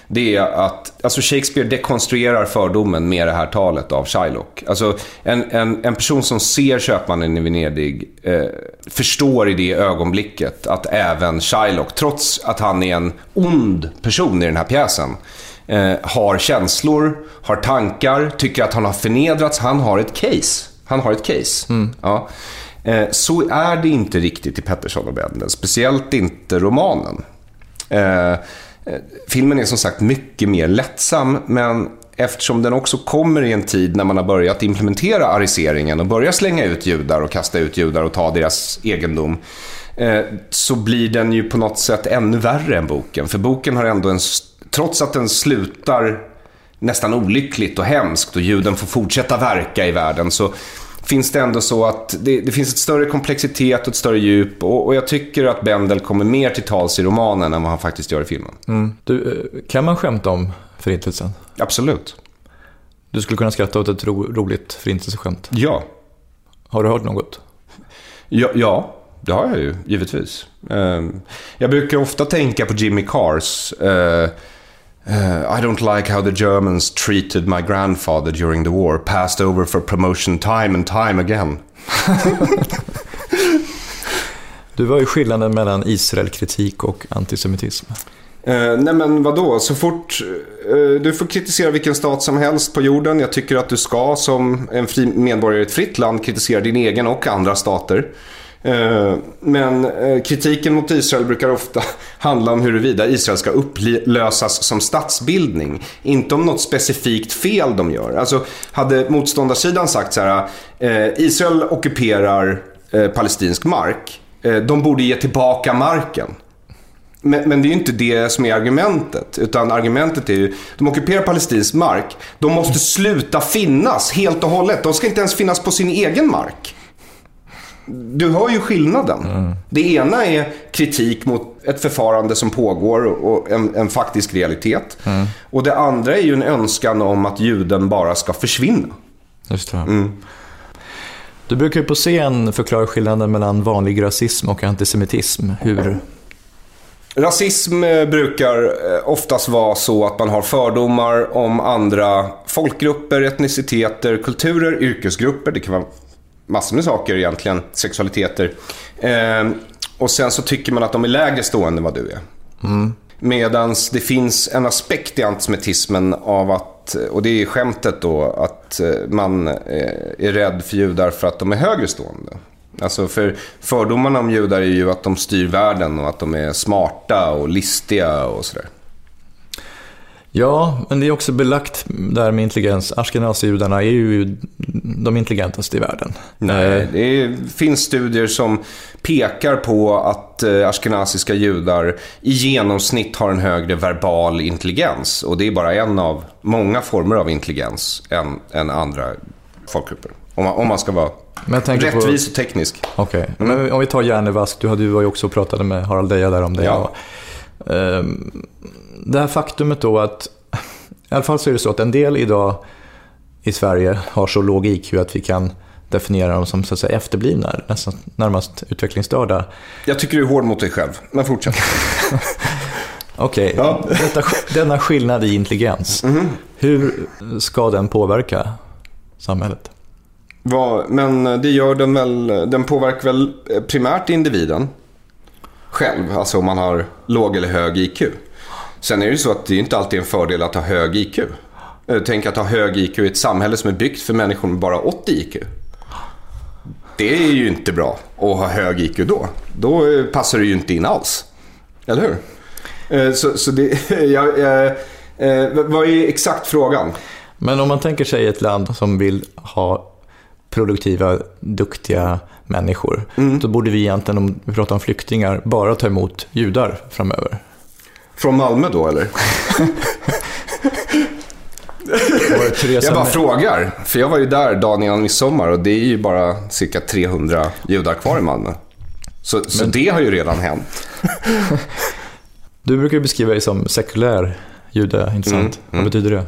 det är att alltså Shakespeare dekonstruerar fördomen med det här talet av Shylock. Alltså en, en, en person som ser köpmannen i Venedig eh, förstår i det ögonblicket att även Shylock, trots att han är en ond person i den här pjäsen, eh, har känslor, har tankar, tycker att han har förnedrats. Han har ett case. Han har ett case. Mm. Ja. Eh, så är det inte riktigt i Pettersson och Bendel, speciellt inte romanen. Eh, filmen är som sagt mycket mer lättsam, men eftersom den också kommer i en tid när man har börjat implementera ariseringen och börjar slänga ut judar och kasta ut judar och ta deras egendom, eh, så blir den ju på något sätt ännu värre än boken. För boken har ändå en, trots att den slutar nästan olyckligt och hemskt och juden får fortsätta verka i världen, så finns det ändå så att det, det finns ett större komplexitet och ett större djup. Och, och, jag tycker att Bendel kommer mer till tals i romanen än vad han faktiskt gör i filmen. Mm. Du, eh, kan man skämta om Förintelsen? Absolut. Du skulle kunna skratta åt ett ro, roligt Förintelseskämt? Ja. Har du hört något? Ja, ja, det har jag ju, givetvis. Ehm, jag brukar ofta tänka på Jimmy Cars eh, Uh, I don't like how the Germans treated my grandfather during the war. Passed over for promotion time and time again. du var ju skillnaden mellan Israelkritik och antisemitism. Uh, nej men vadå, så fort uh, du får kritisera vilken stat som helst på jorden. Jag tycker att du ska som en fri medborgare i ett fritt land kritisera din egen och andra stater. Eh, men eh, kritiken mot Israel brukar ofta handla om huruvida Israel ska upplösas som statsbildning. Inte om något specifikt fel de gör. Alltså, hade motståndarsidan sagt så här, eh, Israel ockuperar palestinsk mark. De borde ge tillbaka marken. Men, men, det är ju inte det som är argumentet. Utan argumentet är ju, de ockuperar palestinsk mark. De måste sluta finnas helt och hållet. De ska inte ens finnas på sin egen mark. Du hör ju skillnaden. Mm. Det ena är kritik mot ett förfarande som pågår och en, en faktisk realitet. Mm. Och det andra är ju en önskan om att juden bara ska försvinna. Just det. Mm. Du brukar ju på scen förklara skillnaden mellan vanlig rasism och antisemitism. Hur? Rasism eh, brukar eh, oftast vara så att man har fördomar om andra folkgrupper, etniciteter, kulturer, yrkesgrupper. Det kan vara massor med saker egentligen, sexualiteter. Eh, och sen så tycker man att de är lägre stående än vad du är. Mm. Medan det finns en aspekt i antisemitismen av att, och det är skämtet då, att eh, man eh, är rädd för judar för att de är högre stående. Alltså för fördomarna om judar är ju att de styr världen och att de är smarta och listiga och sådär. Ja, men det är också belagt där med intelligens. Ashkenazi-judarna är ju de intelligentaste i världen. Nej, eh, det finns studier som pekar på att eh, ashkenaziska judar i genomsnitt har en högre verbal intelligens. Och det är bara en av många former av intelligens än, än andra folkgrupper. Om man, om man ska vara rättvis på... och teknisk. Okej, okay. mm. om vi tar Järnevask. Du, hade, du var ju också och pratade med Harald Deja där om det. Ja. Och, eh, det här faktumet då att, i alla fall så är det så att en del idag i Sverige har så låg IQ att vi kan definiera dem som så att säga, efterblivna, nästan närmast utvecklingsstörda. Jag tycker du är hård mot dig själv, men fortsätt. Okej, Ja. Detta, denna skillnad i intelligens, hur ska den påverka samhället? Vad- Men det gör den väl, den påverkar väl primärt individen själv, alltså om man har låg eller hög IQ. Sen är det ju så att det är inte alltid en fördel att ha hög IQ. Eh, tänk att ha hög IQ i ett samhälle som är byggt för människor med bara 80 IQ. Det är ju inte bra att ha hög IQ då. Då eh, passar det ju inte in alls. Eller hur? Eh, så, så det, jag, eh, vad är exakt frågan? Men om man tänker sig ett land som vill ha produktiva, duktiga människor, då borde vi egentligen, om vi pratar om flyktingar, bara ta emot judar framöver. Från Malmö då eller? Jag bara frågar. För jag var ju där dagen innan midsommar och det är ju bara cirka 300 judar kvar i Malmö. Så, så det har ju redan hänt. Du brukar beskriva dig som sekulär jude, inte sant? Vad betyder det?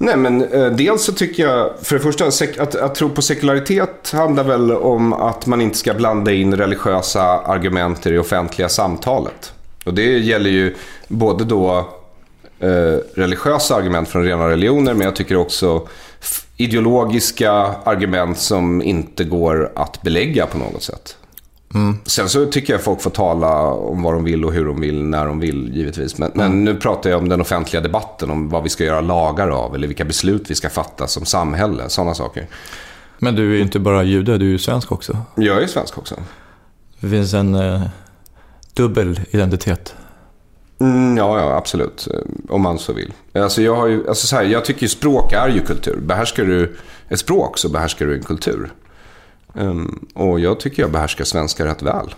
Nej men eh, dels så tycker jag, för det första, sek- att, att tro på sekularitet handlar väl om att man inte ska blanda in religiösa argument i det offentliga samtalet. Och det gäller ju både då eh, religiösa argument från rena religioner, men jag tycker också f- ideologiska argument som inte går att belägga på något sätt. Sen så tycker jag folk får tala om vad de vill och hur de vill, när de vill givetvis. Men, men nu pratar jag om den offentliga debatten, om vad vi ska göra lagar av eller vilka beslut vi ska fatta som samhälle, sådana saker. Men du är ju inte bara jude, du är ju svensk också. Jag är ju svensk också. Det finns en eh, dubbel identitet. Mm, ja, ja, absolut. Om man så vill. Alltså jag, har ju, alltså så här, jag tycker språk är ju kultur. Behärskar du ett språk så behärskar du en kultur. Ehm, och jag tycker jag behärskar svenska rätt väl.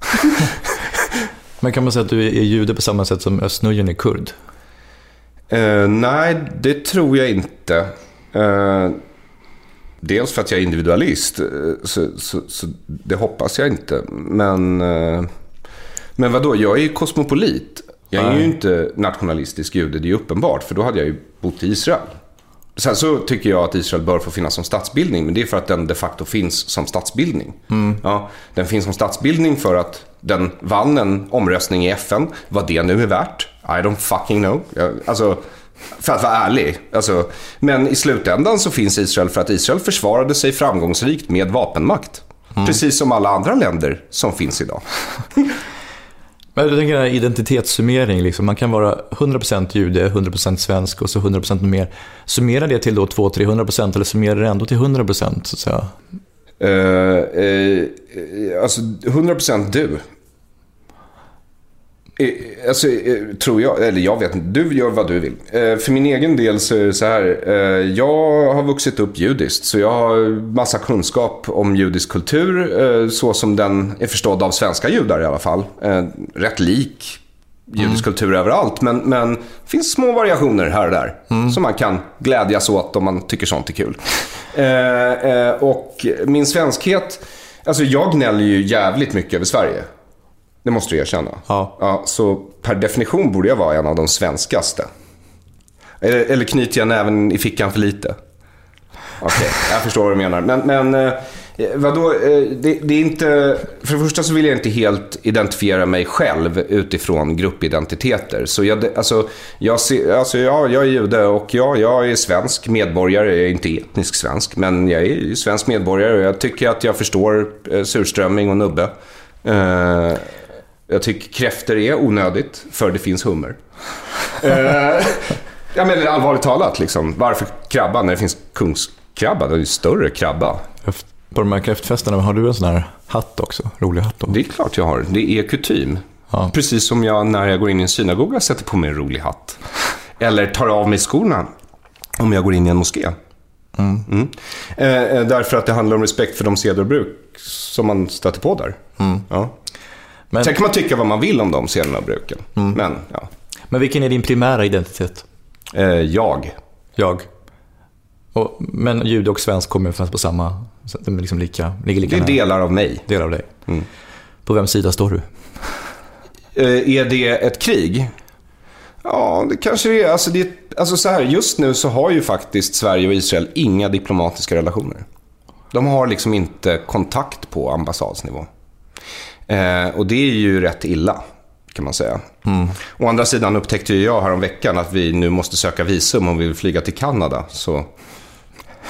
Men kan man säga att du är jude på samma sätt som Özz-Nujen är kurd? Eh, nej, det tror jag inte. Eh, dels för att jag är individualist, eh, så, så, så det hoppas jag inte. Men, eh, men vadå, jag är ju kosmopolit. Jag är ju inte nationalistisk jude, det är uppenbart, för då hade jag ju bott i Israel. Sen så tycker jag att Israel bör få finnas som statsbildning, men det är för att den de facto finns som statsbildning. Ja, den finns som statsbildning för att den vann en omröstning i FN. Vad det nu är värt, I don't fucking know. Jag, alltså, för att vara ärlig. Alltså, men i slutändan så finns Israel för att Israel försvarade sig framgångsrikt med vapenmakt. Precis som alla andra länder som finns idag. Men jag tänker den här identitetssummering, liksom. man kan vara 100% jude, 100% svensk och så 100% mer. Summera det till då 200-300% eller summera det ändå till 100% så att säga. Uh, uh, alltså 100% du. Eh, Alltså, eh, tror jag, eller jag vet inte, du gör vad du vill. Eh, För min egen del så är det så här, jag har vuxit upp judiskt, så jag har massa kunskap om judisk kultur, så som den är förstådd av svenska judar i alla fall. Rätt lik judisk kultur överallt, men, men det finns små variationer här och där som man kan glädjas åt om man tycker sånt är kul. Och min svenskhet, alltså jag gnäller ju jävligt mycket över Sverige. Det måste du erkänna. Ja. Ja, så per definition borde jag vara en av de svenskaste. Eller, eller knyter jag näven i fickan för lite? Okej, jag förstår vad du menar. Men, men eh, vadå, eh, det, det är inte... För det första så vill jag inte helt identifiera mig själv utifrån gruppidentiteter. Så jag, alltså, jag, ser, alltså, ja, jag är jude och ja, jag är svensk medborgare. Jag är inte etnisk svensk, men jag är svensk medborgare och jag tycker att jag förstår eh, surströmming och nubbe. Jag tycker kräfter är onödigt, för det finns hummer. Eh, ja, men allvarligt talat, liksom. varför krabba när det finns kungskrabba? Det är ju större krabba. På de här kräftfesterna, har du en sån här hatt också? Rolig hatt då? Det är klart jag har. Det är kutym. Ja. Precis som jag när jag går in i en synagoga sätter på mig en rolig hatt. Eller tar av mig skorna om jag går in i en moské. Mm. Eh, eh, därför att det handlar om respekt för de seder och bruk som man stöter på där. Ja. Men, Sen kan man tycka vad man vill om de sederna och bruken. Men, ja. men vilken är din primära identitet? Eh, jag. Jag. Och, men jude och svensk kommer fast på samma... De är liksom lika, ligger lika Det är nära. delar av mig. delar av dig. Mm. På vems sida står du? Eh, är det ett krig? Ja, det kanske det är. Alltså, det, alltså så här, just nu så har ju faktiskt Sverige och Israel inga diplomatiska relationer. De har liksom inte kontakt på ambassadsnivå. Eh, och det är ju rätt illa, kan man säga. Mm. Å andra sidan upptäckte jag häromveckan att vi nu måste söka visum om vi vill flyga till Kanada. Så,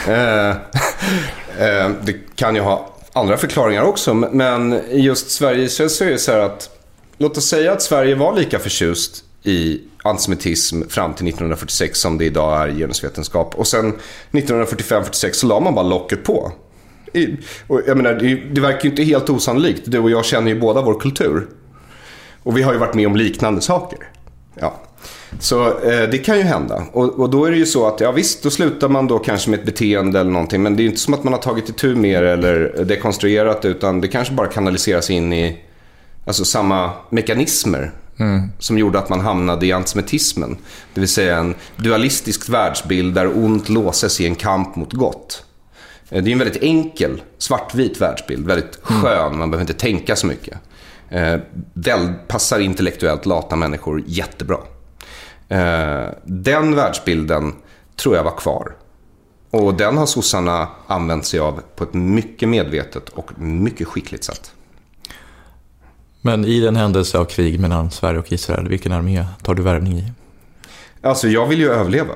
eh, eh, det kan ju ha andra förklaringar också, men just Sverige så är det så här att låt oss säga att Sverige var lika förtjust i antisemitism fram till 1946 som det idag är i genusvetenskap. Och sen 1945-46 så la man bara locket på. Jag menar, det, det verkar ju inte helt osannolikt. Du och jag känner ju båda vår kultur. Och vi har ju varit med om liknande saker. Ja. Så eh, det kan ju hända. Och, och, då är det ju så att, ja visst, då slutar man då kanske med ett beteende eller någonting. Men det är ju inte som att man har tagit itu med det eller dekonstruerat utan det kanske bara kanaliseras in i alltså, samma mekanismer. Mm. Som gjorde att man hamnade i antisemitismen. Det vill säga en dualistisk världsbild där ont låses i en kamp mot gott. Eh, det är en väldigt enkel, svartvit världsbild. Väldigt mm. skön, mm. man behöver inte tänka så mycket. Eh, väl, passar intellektuellt lata människor jättebra. Eh, den världsbilden tror jag var kvar. Och den har sossarna använt sig av på ett mycket medvetet och mycket skickligt sätt. Men i den händelse av krig mellan Sverige och Israel, vilken armé tar du värvning i? Alltså, jag vill ju överleva.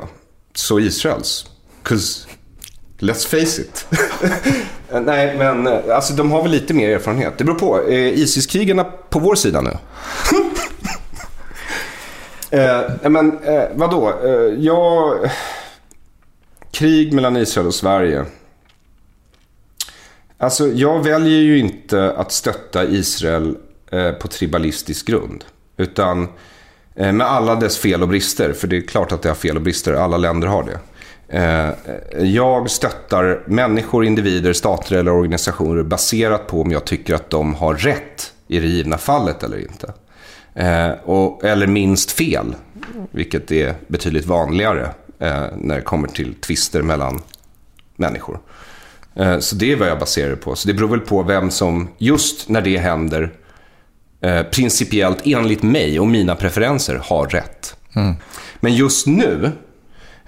Så Israels. 'Cause, let's face it. Eh, nej, men eh, alltså, de har väl lite mer erfarenhet. Det beror på. Är Isis-krigarna på vår sida nu? eh, men eh, vadå? Eh, jag... Krig mellan Israel och Sverige. Alltså, jag väljer ju inte att stötta Israel Eh, på tribalistisk grund. Utan eh, med alla dess fel och brister, för det är klart att det har fel och brister, alla länder har det. Eh, jag stöttar människor, individer, stater eller organisationer baserat på om jag tycker att de har rätt i det givna fallet eller inte. Och, eller minst fel, vilket är betydligt vanligare när det kommer till tvister mellan människor. Så det är vad jag baserar det på. Så det beror väl på vem som, just när det händer, Eh, principiellt, enligt mig och mina preferenser, har rätt. Mm. Men just nu,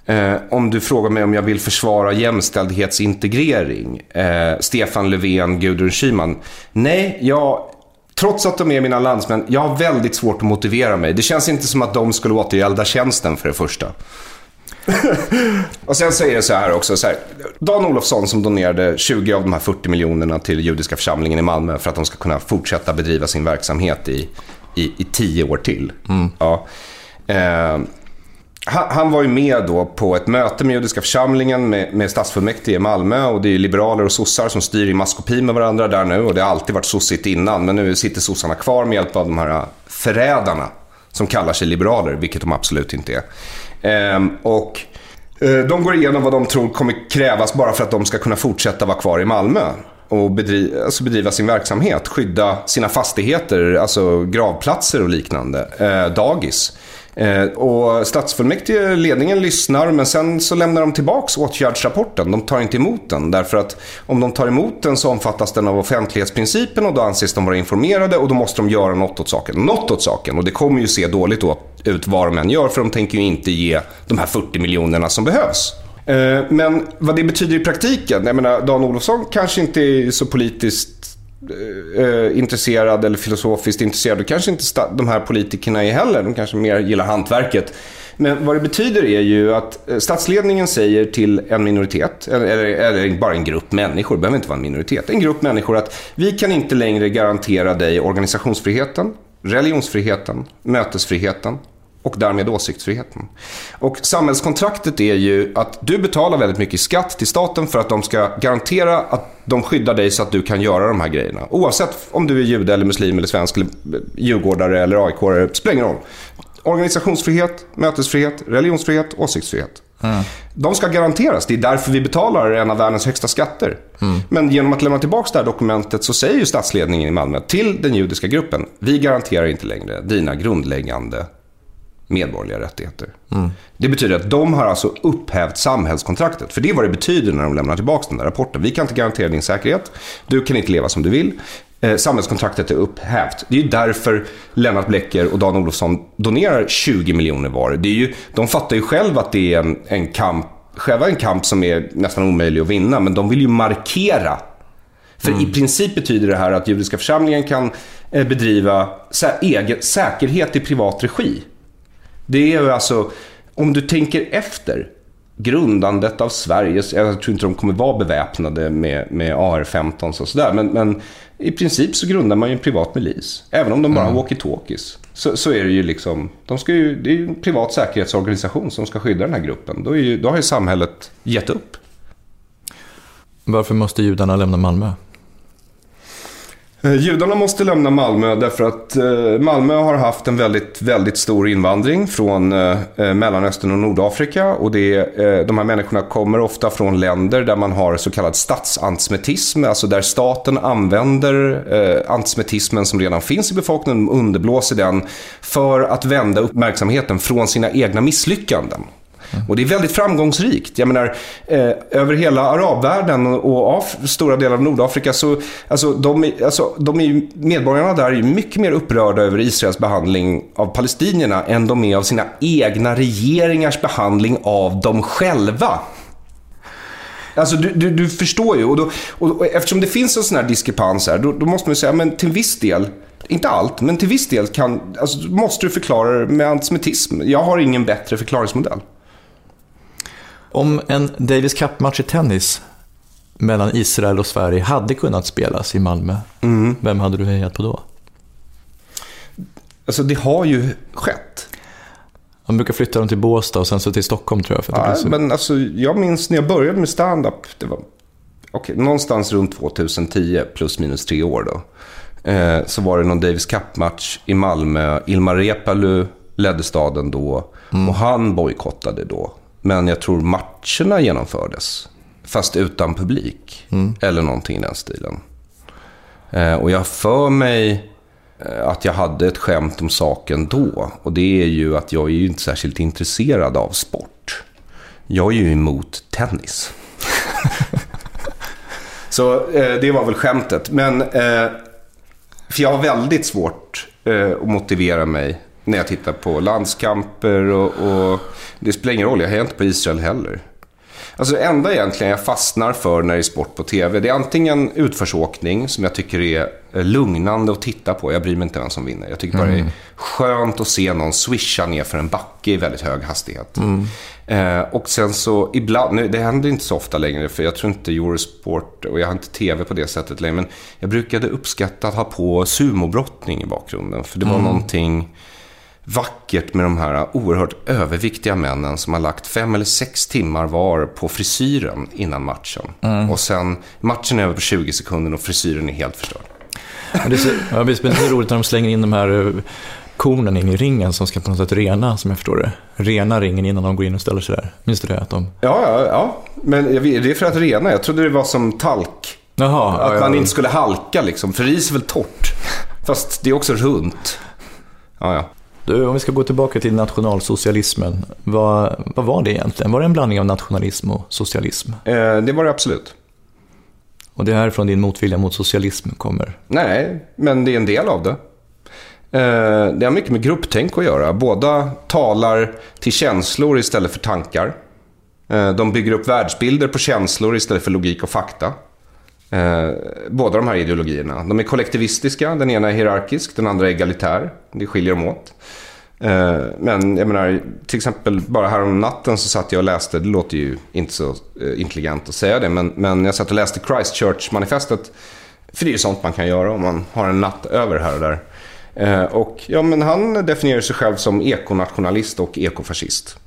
eh, om du frågar mig om jag vill försvara jämställdhetsintegrering, eh, Stefan Löfven, Gudrun Schyman. Nej, jag, trots att de är mina landsmän, jag har väldigt svårt att motivera mig. Det känns inte som att de skulle återgälda tjänsten för det första. och sen säger det så här också. Så här, Dan Olofsson som donerade 20 av de här 40 miljonerna till judiska församlingen i Malmö för att de ska kunna fortsätta bedriva sin verksamhet i, i, i tio år till. Mm. Ja. Eh, han, var ju med då på ett möte med judiska församlingen med, med stadsfullmäktige i Malmö. Och det är liberaler och sossar som styr i maskopi med varandra där nu. Och det har alltid varit sossigt innan. Men nu sitter sossarna kvar med hjälp av de här förrädarna som kallar sig liberaler, vilket de absolut inte är. Ehm, och eh, de går igenom vad de tror kommer krävas bara för att de ska kunna fortsätta vara kvar i Malmö och bedriva, alltså bedriva sin verksamhet. Skydda sina fastigheter, alltså gravplatser och liknande. Eh, dagis. Eh, och stadsfullmäktige, ledningen lyssnar men sen så lämnar de tillbaka åtgärdsrapporten. De tar inte emot den därför att om de tar emot den så omfattas den av offentlighetsprincipen och då anses de vara informerade och då måste de göra något åt saken. Något åt saken och det kommer ju se dåligt ut vad de än gör för de tänker ju inte ge de här 40 miljonerna som behövs. Eh, men vad det betyder i praktiken, jag menar Dan Olofsson kanske inte är så politiskt Eh, eh, intresserad eller filosofiskt intresserad. Och kanske inte de här politikerna är heller. De kanske mer gillar hantverket. Men vad det betyder är ju att eh, statsledningen säger till en minoritet, eller, eller, bara en grupp människor, det behöver inte vara en minoritet, en grupp människor att vi kan inte längre garantera dig organisationsfriheten, religionsfriheten, mötesfriheten och därmed åsiktsfriheten. Och samhällskontraktet är ju att du betalar väldigt mycket skatt till staten för att de ska garantera att de skyddar dig så att du kan göra de här grejerna. Oavsett om du är jude, eller muslim, eller svensk, eller djurgårdare eller AIK-are, spelar ingen roll. Organisationsfrihet, mötesfrihet, religionsfrihet, åsiktsfrihet. Mm. De ska garanteras. Det är därför vi betalar en av världens högsta skatter. Mm. Men genom att lämna tillbaka det här dokumentet så säger ju statsledningen i Malmö till den judiska gruppen. Vi garanterar inte längre dina grundläggande medborgerliga rättigheter. Mm. Det betyder att de har alltså upphävt samhällskontraktet. För det är vad det betyder när de lämnar tillbaka den där rapporten. Vi kan inte garantera din säkerhet. Du kan inte leva som du vill. Eh, samhällskontraktet är upphävt. Det är ju därför Lennart Blecker och Dan Olofsson donerar 20 miljoner var. Det är ju, de fattar ju själv att det är en, en kamp, själva en kamp som är nästan omöjlig att vinna. Men de vill ju markera För mm. i princip betyder det här att judiska församlingen kan eh, bedriva sä egen säkerhet i privat regi. Det är alltså, om du tänker efter, grundandet av Sveriges, jag tror inte de kommer vara beväpnade med, med AR-15 och sådär, men, men i princip så grundar man ju en privat milis. Även om de bara mm. har walkie-talkies. Så, så är det ju liksom, de ska ju, det är ju en privat säkerhetsorganisation som ska skydda den här gruppen. Då, är ju, då har ju samhället gett upp. Varför måste judarna lämna Malmö? Eh, judarna måste lämna Malmö därför att eh, Malmö har haft en väldigt, väldigt stor invandring från eh, Mellanöstern och Nordafrika. Och det, de här människorna kommer ofta från länder där man har så kallad statsantisemitism, alltså där staten använder antisemitismen som redan finns i befolkningen, underblåser den för att vända uppmärksamheten från sina egna misslyckanden. Och det är väldigt framgångsrikt. Jag menar, eh, över hela arabvärlden och af, stora delar av Nordafrika så, alltså, de, alltså, de är medborgarna där är mycket mer upprörda över Israels behandling av palestinierna än de är av sina egna regeringars behandling av dem själva. Alltså du, du, du förstår ju. Och, då, och, eftersom det finns en sån här diskrepans här, då, då, måste man säga, men till viss del, inte allt, men till viss del kan, alltså, måste du förklara det med antisemitism. Jag har ingen bättre förklaringsmodell. Om en Davis Cup-match i tennis mellan Israel och Sverige hade kunnat spelas i Malmö, mm. vem hade du hejat på då? Alltså det har ju skett. Man brukar flytta dem till Båstad och sen så till Stockholm tror jag. För ja, så... men alltså, jag minns när jag började med stand-up, det var okay, någonstans runt 2010, plus minus tre år då. Eh, så var det någon Davis Cup-match i Malmö. Ilmar Reepalu ledde staden då mm. och han bojkottade då men jag tror matcherna genomfördes. Fast utan publik. Mm. Eller någonting i den stilen. Eh, och jag för mig eh, att jag hade ett skämt om saken då. Och det är ju att jag är ju inte särskilt intresserad av sport. Jag är ju emot tennis. Så eh, det var väl skämtet. Men, eh, för jag har väldigt svårt eh, att motivera mig när jag tittar på landskamper och, och det spelar ingen roll, jag hejar inte på Israel heller. Alltså det enda egentligen jag fastnar för när det är sport på TV, det är antingen utförsåkning som jag tycker är lugnande att titta på. Jag bryr mig inte vem som vinner. Jag tycker bara mm. det är skönt att se någon swisha ner för en backe i väldigt hög hastighet. Mm. Eh, och sen så ibland, nu, det händer inte så ofta längre för jag tror inte Eurosport och jag har inte TV på det sättet längre. Men jag brukade uppskatta att ha på sumobrottning i bakgrunden. För det var mm. någonting vackert med de här oerhört överviktiga männen som har lagt fem eller sex timmar var på frisyren innan matchen. Mm. Och sen, matchen är över på 20 sekunder och frisyren är helt förstörd. det är så, ja, det är roligt när de slänger in de här eh, kornen in i ringen som ska på något sätt rena, som jag förstår det. Rena ringen innan de går in och ställer sig där. Minns du det? Att de... Ja, ja, ja. Men det är för att rena. Jag trodde det var som talk. Jaha, att ja, man ja. inte skulle halka liksom. För ris är väl torrt. Fast det är också runt. Ja, ja. Du, om vi ska gå tillbaka till nationalsocialismen. Vad, vad var det egentligen? Var det en blandning av nationalism och socialism? Eh, det var det absolut. Och det är härifrån din motvilja mot socialism kommer? Nej, men det är en del av det. Eh, det har mycket med grupptänk att göra. Båda talar till känslor istället för tankar. Eh, de bygger upp världsbilder på känslor istället för logik och fakta. Eh, båda de här ideologierna. De är kollektivistiska, den ena är hierarkisk, den andra är egalitär. Det skiljer dem åt. Eh, men jag menar, till exempel bara härom natten så satt jag och läste, det låter ju inte så eh, intelligent att säga det, men, men jag satt och läste Christchurch-manifestet. För det är ju sånt man kan göra om man har en natt över här och där. Eh, och ja, men han definierar sig själv som ekonationalist och ekofascist.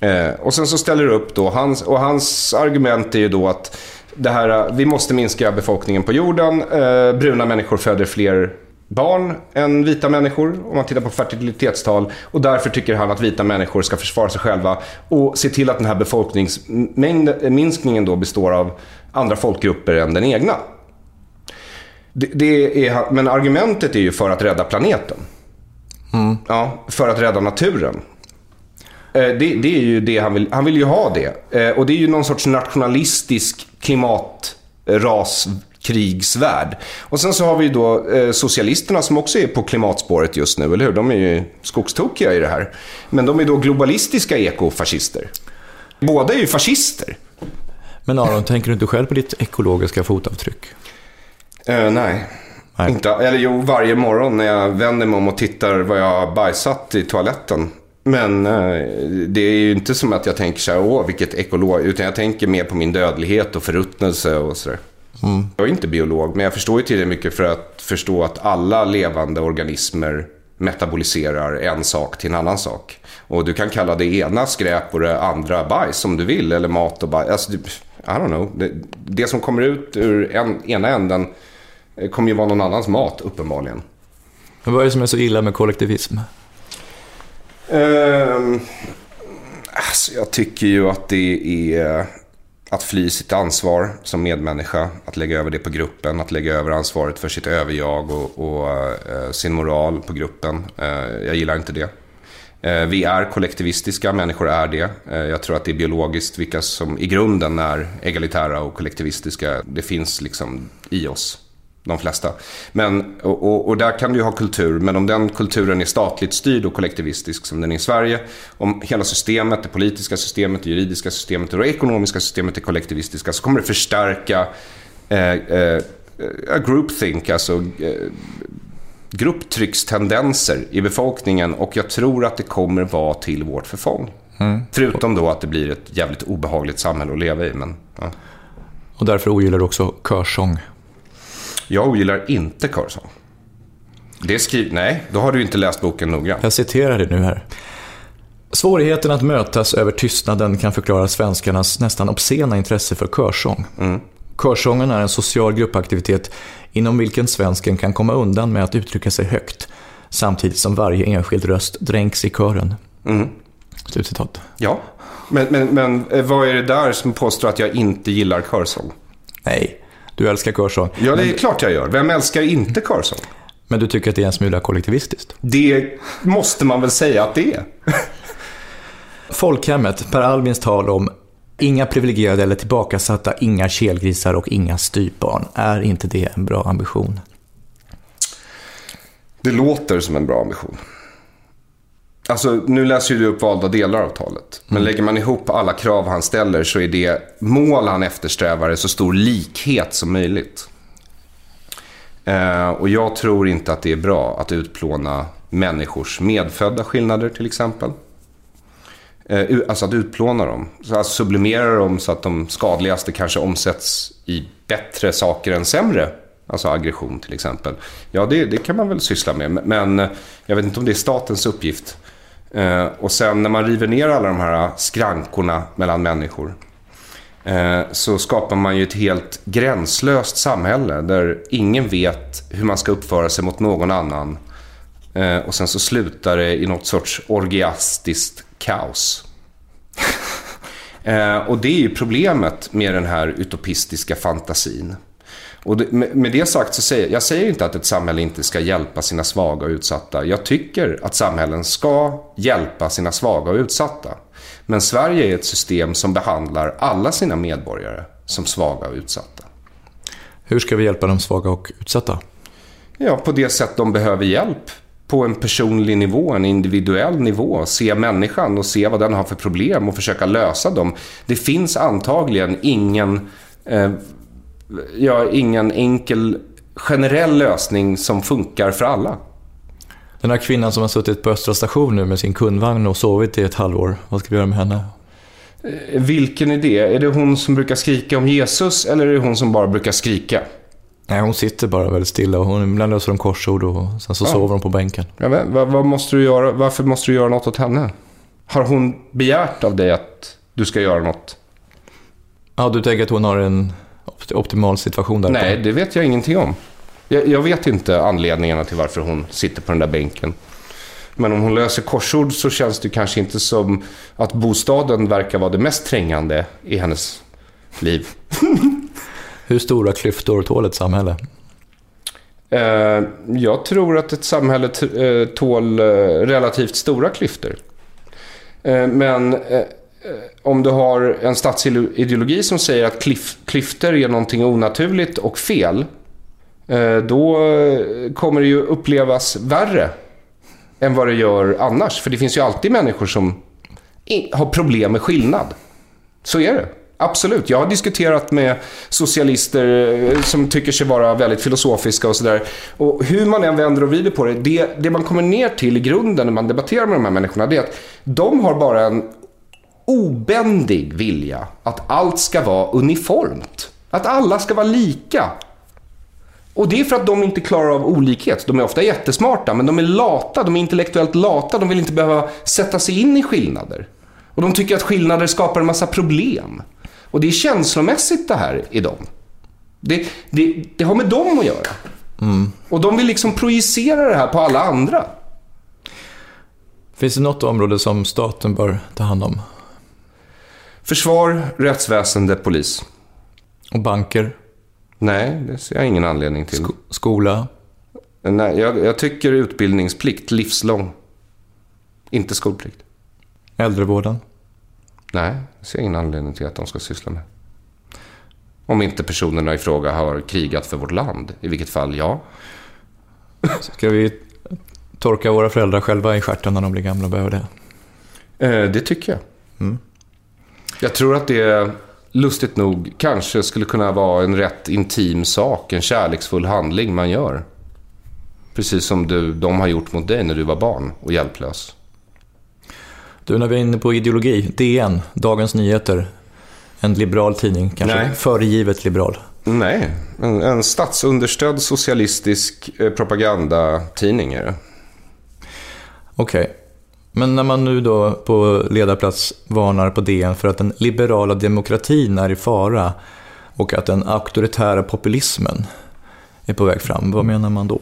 Eh, och sen så ställer du upp då, hans, och hans argument är ju då att det här, vi måste minska befolkningen på jorden. Eh, bruna människor föder fler barn än vita människor om man tittar på fertilitetstal. Och därför tycker han att vita människor ska försvara sig själva och se till att den här befolkningsminskningen då består av andra folkgrupper än den egna. Det, det är, men argumentet är ju för att rädda planeten. Mm. Ja, för att rädda naturen. Eh, det, det, är ju det han vill. Han vill ju ha det. Eh, och det är ju någon sorts nationalistisk klimatraskrigsvärld. Och sen så har vi då eh, socialisterna som också är på klimatspåret just nu, eller hur? De är ju skogstokiga i det här. Men de är då globalistiska ekofascister. Båda är ju fascister. Men Aron, tänker du inte själv på ditt ekologiska fotavtryck? Eh, nej. Nej. Inte, eller jo, varje morgon när jag vänder mig om och tittar vad jag har bajsat i toaletten. Men eh, det är ju inte som att jag tänker så här, åh vilket ekolog, utan jag tänker mer på min dödlighet och förruttnelse och sådär. Jag är inte biolog, men jag förstår ju tillräckligt mycket för att förstå att alla levande organismer metaboliserar en sak till en annan sak. Och du kan kalla det ena skräp och det andra bajs om du vill, eller mat och bajs. Alltså, I don't know. Det, det som kommer ut ur en, ena änden eh, kommer ju vara någon annans mat, uppenbarligen. Men vad är det som är så illa med kollektivism? Uh, alltså jag tycker ju att det är att fly sitt ansvar som medmänniska. Att lägga över det på gruppen. Att lägga över ansvaret för sitt överjag och, och uh, sin moral på gruppen. Uh, jag gillar inte det. Eh, vi är kollektivistiska, människor är det. Jag tror att det är biologiskt vilka som i grunden är egalitära och kollektivistiska. Det finns liksom i oss de flesta. Men, och, och, och där kan du ju ha kultur, men om den kulturen är statligt styrd och kollektivistisk som den är i Sverige, om hela systemet, det politiska systemet, det juridiska systemet och det ekonomiska systemet är kollektivistiska så kommer det förstärka eh, eh, groupthink, alltså eh, grupptryckstendenser i befolkningen och jag tror att det kommer vara till vårt förfång. Förutom då att det blir ett jävligt obehagligt samhälle att leva i. Men, ja. Och därför ogillar du också körsång. Jag ogillar inte körsång. Det skriv... Nej, då har du inte läst boken noggrant. Jag citerar det nu här. Svårigheten att mötas över tystnaden kan förklara svenskarnas nästan obscena intresse för körsång. Körsången är en social gruppaktivitet inom vilken svensken kan komma undan med att uttrycka sig högt, samtidigt som varje enskild röst dränks i kören. Slutcitat. Ja, men, men, men eh, vad är det där som påstår att jag inte gillar körsång? Nej, du älskar körsång. Ja, det är klart jag gör. Vem älskar inte körsång? Men du tycker att det är en smula kollektivistiskt. Det måste man väl säga att det är. Folkhemmet, Per Albins tal om inga privilegierade eller tillbakasatta, inga kelgrisar och inga styvbarn. Är inte det en bra ambition? Det låter som en bra ambition. Alltså, nu läser du upp valda delar av talet. Men lägger man ihop alla krav han ställer så är det mål han eftersträvar är så stor likhet som möjligt. Eh, och jag tror inte att det är bra att utplåna människors medfödda skillnader till exempel. Eh, alltså att utplåna dem. Så att sublimera dem så att de skadligaste kanske omsätts i bättre saker än sämre. Alltså aggression till exempel. Ja, det, det kan man väl syssla med. Men jag vet inte om det är statens uppgift. Eh, och sen när man river ner alla de här skrankorna mellan människor. eh, Så skapar man ju ett helt gränslöst samhälle där ingen vet hur man ska uppföra sig mot någon annan. Eh, Och sen så slutar det i något sorts orgiastiskt kaos. Eh, och det är ju problemet med den här utopistiska fantasin. Och det, med, med det sagt så säger jag säger inte att ett samhälle inte ska hjälpa sina svaga och utsatta. Jag tycker att samhällen ska hjälpa sina svaga och utsatta. Men Sverige är ett system som behandlar alla sina medborgare som svaga och utsatta. Hur ska vi hjälpa de svaga och utsatta? Ja, på det sätt de behöver hjälp. På en personlig nivå, en individuell nivå. Se människan och se vad den har för problem och försöka lösa dem. Det finns antagligen ingen, eh, ja, ingen enkel generell lösning som funkar för alla. Den här kvinnan som har suttit på Östra station nu med sin kundvagn och sovit i ett halvår. Vad ska vi göra med henne? Eh, Vilken är det? Är det hon som brukar skrika om Jesus eller är det hon som bara brukar skrika? Nej, hon sitter bara väldigt stilla och hon ibland löser de korsord och sen så Ja. sover hon på bänken. Jag vet, vad, vad måste du göra? Varför måste du göra något åt henne? Har hon begärt av dig att du ska göra något? Ja, du tänker att hon har en optimal situation där Nej, det vet jag ingenting om. Jag, jag vet inte anledningarna till varför hon sitter på den där bänken. Men om hon löser korsord så känns det kanske inte som att bostaden verkar vara det mest trängande i hennes liv. Hur stora klyftor tål ett samhälle? Eh, jag tror att ett samhälle eh, tål eh, relativt stora klyftor. Eh, men eh, Eh, om du har en statsideologi som säger att klif klyftor är någonting onaturligt och fel. Eh, då eh, kommer det ju upplevas värre än vad det gör annars. För det finns ju alltid människor som har problem med skillnad. Så är det. Absolut. Jag har diskuterat med socialister som tycker sig vara väldigt filosofiska och sådär. Och hur man än vänder och vrider på det, det, det man kommer ner till i grunden när man debatterar med de här människorna, det är att de har bara en obändig vilja att allt ska vara uniformt. Att alla ska vara lika. Och det är för att de inte klarar av olikhet. De är ofta jättesmarta, men de är lata, de är intellektuellt lata, de vill inte behöva sätta sig in i skillnader. Och de tycker att skillnader skapar en massa problem. Och det är känslomässigt det här i dem. Det, det, det har med dem att göra. Mm. Och de vill liksom projicera det här på alla andra. Finns det något område som staten bör ta hand om? Försvar, rättsväsende, polis. Och banker? Nej, det ser jag ingen anledning till. Sk skola? Nej, jag, jag, tycker utbildningsplikt, livslång. Inte skolplikt. Äldrevården? Nej, det ser jag ingen anledning till att de ska syssla med. Om inte personerna i fråga har krigat för vårt land. I vilket fall, ja. Ska vi torka våra föräldrar själva i stjärten när de blir gamla och behöver det? Eh, det tycker jag. Mm. Jag tror att det, lustigt nog, kanske skulle kunna vara en rätt intim sak. En kärleksfull handling man gör. Precis som du, de har gjort mot dig när du var barn och hjälplös. Du, när vi är inne på ideologi. DN, Dagens Nyheter. En liberal tidning, kanske Nej. föregivet liberal. Nej, en, en statsunderstödd socialistisk eh, propagandatidning är det. Okej. Okay. Men när man nu då på ledarplats varnar på DN för att den liberala demokratin är i fara och att den auktoritära populismen är på väg fram, vad menar man då?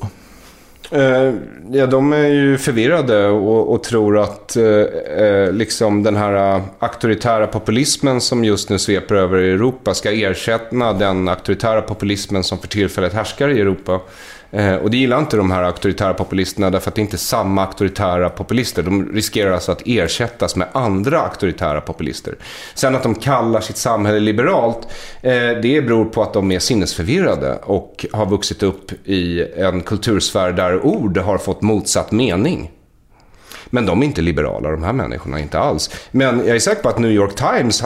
Eh, ja, de är ju förvirrade och, och tror att eh, eh, liksom den här auktoritära populismen som just nu sveper över Europa ska ersätta den auktoritära populismen som för tillfället härskar i Europa. Eh, och det gillar inte de här auktoritära populisterna därför att det inte är samma auktoritära populister. De riskerar alltså att ersättas med andra auktoritära populister. Sen att de kallar sitt samhälle liberalt, eh, det beror på att de är sinnesförvirrade och har vuxit upp i en kultursfär där ord har fått motsatt mening. Men de är inte liberala, de här människorna, inte alls. Men jag är säker på att New York Times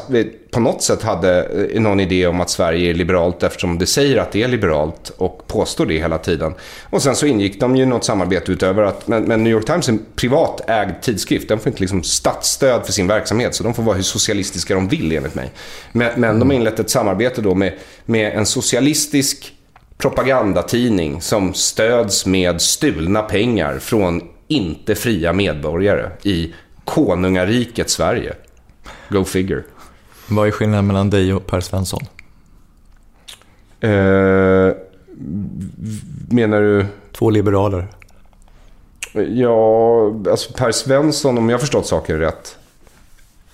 på något sätt hade eh, någon idé om att Sverige är liberalt eftersom det säger att det är liberalt och påstår det hela tiden. Och sen så ingick de ju något samarbete utöver att, men, men New York Times är en privatägd tidskrift. Den får inte liksom statsstöd för sin verksamhet, så de får vara hur socialistiska de vill enligt mig. Men, men de har inlett ett samarbete då med, med en socialistisk propagandatidning som stöds med stulna pengar från inte fria medborgare i konungariket Sverige. Go figure. Vad är skillnaden mellan dig och Per Svensson? Eh, menar du? Två liberaler. Ja, alltså Per Svensson, om jag förstått saken rätt,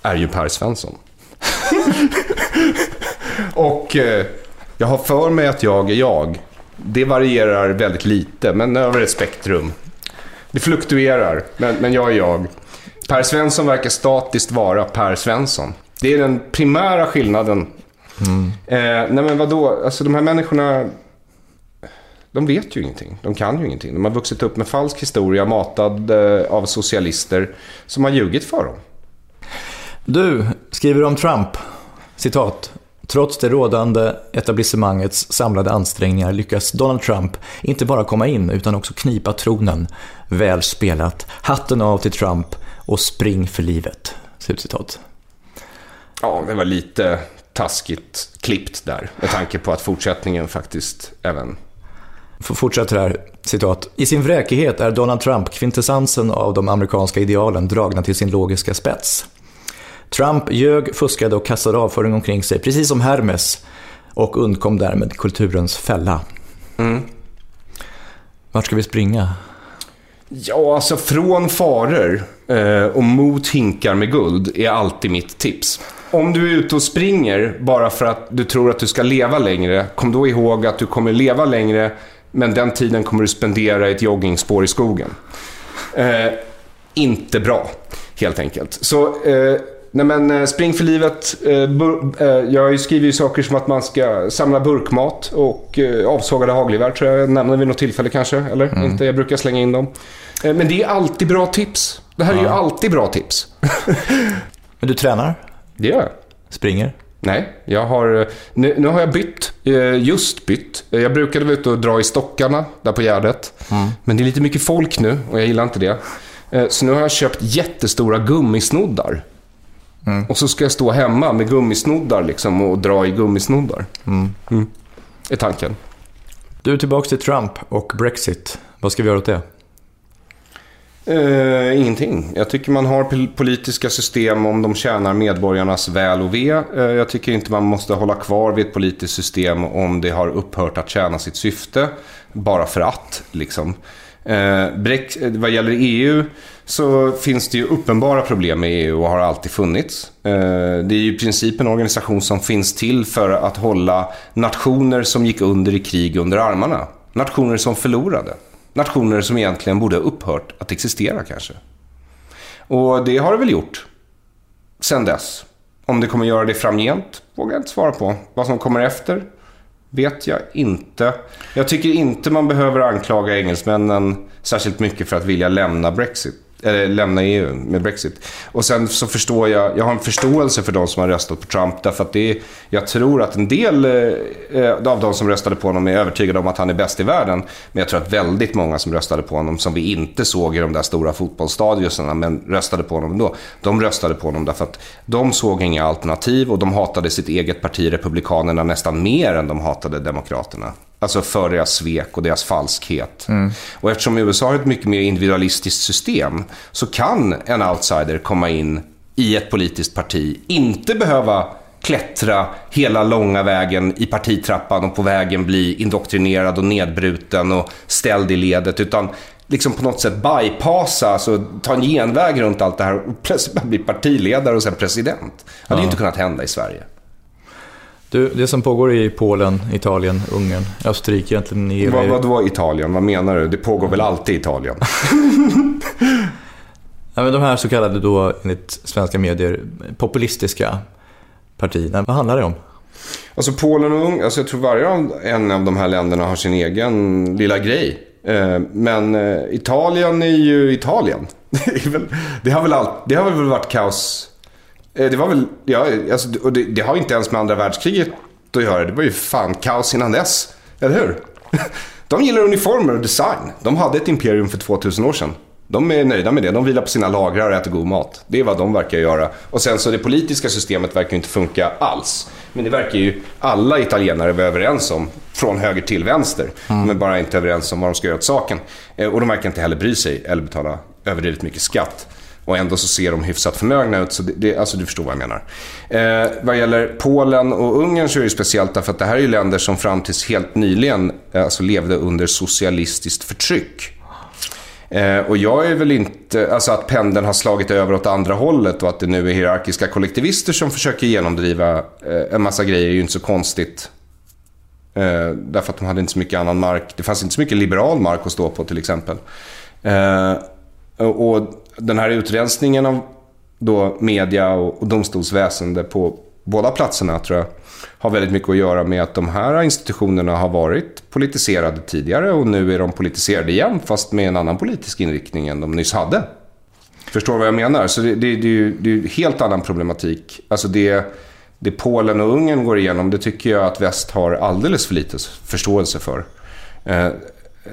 är ju Per Svensson. och eh, jag har för mig att jag är jag. Det varierar väldigt lite, men över ett spektrum. Det fluktuerar, men, men jag är jag. Per Svensson verkar statiskt vara Per Svensson. Det är den primära skillnaden. Mm. Eh, nej men vadå, alltså de här människorna, de vet ju ingenting. De kan ju ingenting. De har vuxit upp med falsk historia matad eh, av socialister som har ljugit för dem. Du skriver om Trump, citat. Trots det rådande etablissemangets samlade ansträngningar lyckas Donald Trump inte bara komma in utan också knipa tronen. Väl spelat. Hatten av till Trump och spring för livet. Slutcitat. Ja, det var lite taskigt klippt där med tanke på att fortsättningen faktiskt även Fortsätter här, citat. I sin vräkighet är Donald Trump kvintessensen av de amerikanska idealen dragna till sin logiska spets. Trump ljög, fuskade och kastade avföring omkring sig, precis som Hermes, och undkom därmed kulturens fälla. Mm. Vart ska vi springa? Ja, alltså från faror eh, och mot hinkar med guld är alltid mitt tips. Om du är ute och springer bara för att du tror att du ska leva längre, kom då ihåg att du kommer leva längre, men den tiden kommer du spendera i ett joggingspår i skogen. Eh, inte bra, helt enkelt. Så eh, Nej men eh, Spring för livet. Eh, eh, jag skriver ju saker som att man ska samla burkmat och avsågade hagelgevär tror jag jag nämner vid något tillfälle kanske. Eller? Mm. Inte, jag brukar slänga in dem. Men det är alltid bra tips. Det här ja. är ju alltid bra tips. men du tränar? Det gör jag. Springer? Nej, jag har, nu, nu har jag bytt. Just bytt. Jag brukade vara ute och dra i stockarna där på Gärdet. Men det är lite mycket folk nu och jag gillar inte det. Så nu har jag köpt jättestora gummisnoddar. Och så ska jag stå hemma med gummisnoddar liksom och dra i gummisnoddar. Mm. Är tanken. Du, tillbaka till Trump och Brexit. Vad ska vi göra åt det? Eh, ingenting. Jag tycker man har pol- politiska system om de tjänar medborgarnas väl och ve. Eh, jag tycker inte man måste hålla kvar vid ett politiskt system om det har upphört att tjäna sitt syfte. Bara för att, liksom. Eh, eh, vad gäller EU så finns det ju uppenbara problem med EU och har alltid funnits. Eh, det är ju i princip en organisation som finns till för att hålla nationer som gick under i krig under armarna. Nationer som förlorade. Nationer som egentligen borde ha upphört att existera kanske. Och det har det väl gjort. Sen dess. Om det kommer göra det framgent vågar jag inte svara på. Vad som kommer efter vet jag inte. Jag tycker inte man behöver anklaga engelsmännen särskilt mycket för att vilja lämna Brexit. Eller lämna EU med Brexit. Och sen så förstår jag, jag har en förståelse för de som har röstat på Trump. Därför att det är, jag tror att en del eh, av de som röstade på honom är övertygade om att han är bäst i världen. Men jag tror att väldigt många som röstade på honom, som vi inte såg i de där stora fotbollsstadionerna, men röstade på honom ändå. De röstade på honom därför att de såg inga alternativ och de hatade sitt eget parti, Republikanerna, nästan mer än de hatade Demokraterna. Alltså för deras svek och deras falskhet. Och eftersom USA har ett mycket mer individualistiskt system så kan en outsider komma in i ett politiskt parti, inte behöva klättra hela långa vägen i partitrappan och på vägen bli indoktrinerad och nedbruten och ställd i ledet, utan liksom på något sätt bypassa, alltså ta en genväg runt allt det här och plötsligt bli partiledare och sen president. Det hade ju inte kunnat hända i Sverige. Du, det som pågår i Polen, Italien, Ungern, Österrike egentligen i Vad, vad var Italien? Vad menar du? Det pågår väl alltid i Italien? Ja, men de här så kallade då, enligt svenska medier, populistiska partierna. Vad handlar det om? Alltså Polen och Ungern, alltså jag tror varje av- en av de här länderna har sin egen lilla grej. Eh, Men eh, Italien är ju Italien. Det, är väl, det, har, väl allt, det har väl varit kaos. Eh, Det var väl, ja, alltså, och det, det har inte ens med andra världskriget att göra. Det var ju fan kaos innan dess. Eller hur? De gillar uniformer och design. De hade ett imperium för 2000 år sedan. De är nöjda med det. De vilar på sina lagrar och äter god mat. Det är vad de verkar göra. Och sen så det politiska systemet verkar inte funka alls. Men det verkar ju alla italienare vara överens om. Från höger till vänster. De är bara inte överens om vad de ska göra åt saken. Eh, Och de verkar inte heller bry sig eller betala överdrivet mycket skatt. Och ändå så ser de hyfsat förmögna ut. Så det, det, alltså du förstår vad jag menar. Eh, vad gäller Polen och Ungern så är det speciellt därför att det här är ju länder som fram tills helt nyligen eh, alltså levde under socialistiskt förtryck. Eh, och jag är väl inte, alltså att pendeln har slagit över åt andra hållet och att det nu är hierarkiska kollektivister som försöker genomdriva eh, en massa grejer är ju inte så konstigt. Eh, därför att de hade inte så mycket annan mark. Det fanns inte så mycket liberal mark att stå på till exempel. Eh, och och den här utrensningen av då media och, och domstolsväsende på båda platserna tror jag har väldigt mycket att göra med att de här institutionerna har varit politiserade tidigare och nu är de politiserade igen fast med en annan politisk inriktning än de nyss hade. Förstår du vad jag menar? Så det, det, det, är ju det är helt annan problematik. Alltså det, det Polen och Ungern går igenom, det tycker jag att väst har alldeles för lite förståelse för. Eh,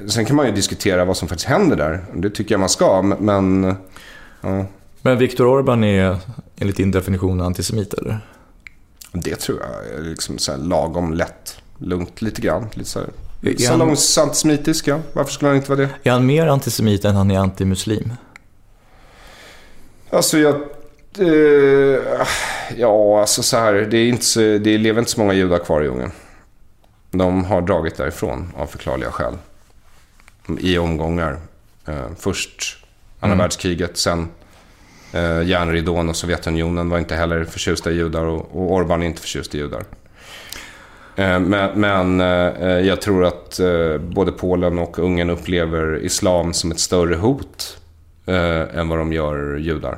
Sen kan man ju diskutera vad som faktiskt händer där. Det tycker jag man ska, men... Ja, Men Viktor Orbán är enligt din definition antisemit, eller? det tror jag är liksom så lagom lätt. Lugnt lite grann. Lite så här. Är han- Salongs antisemitisk, ja. Varför skulle han inte vara det? Är han mer antisemit än han är antimuslim? Alltså jag... Eh, ja, alltså så här. Det, är inte så, det lever inte så många judar kvar i Ungern. De har dragit därifrån av förklarliga skäl. I omgångar. Eh, först andra Mm. världskriget, sen eh, järnridån och Sovjetunionen var inte heller förtjusta i judar och, och Orbán är inte förtjust i judar. Eh, men men eh, jag tror att eh, både Polen och Ungern upplever islam som ett större hot än vad de gör judar.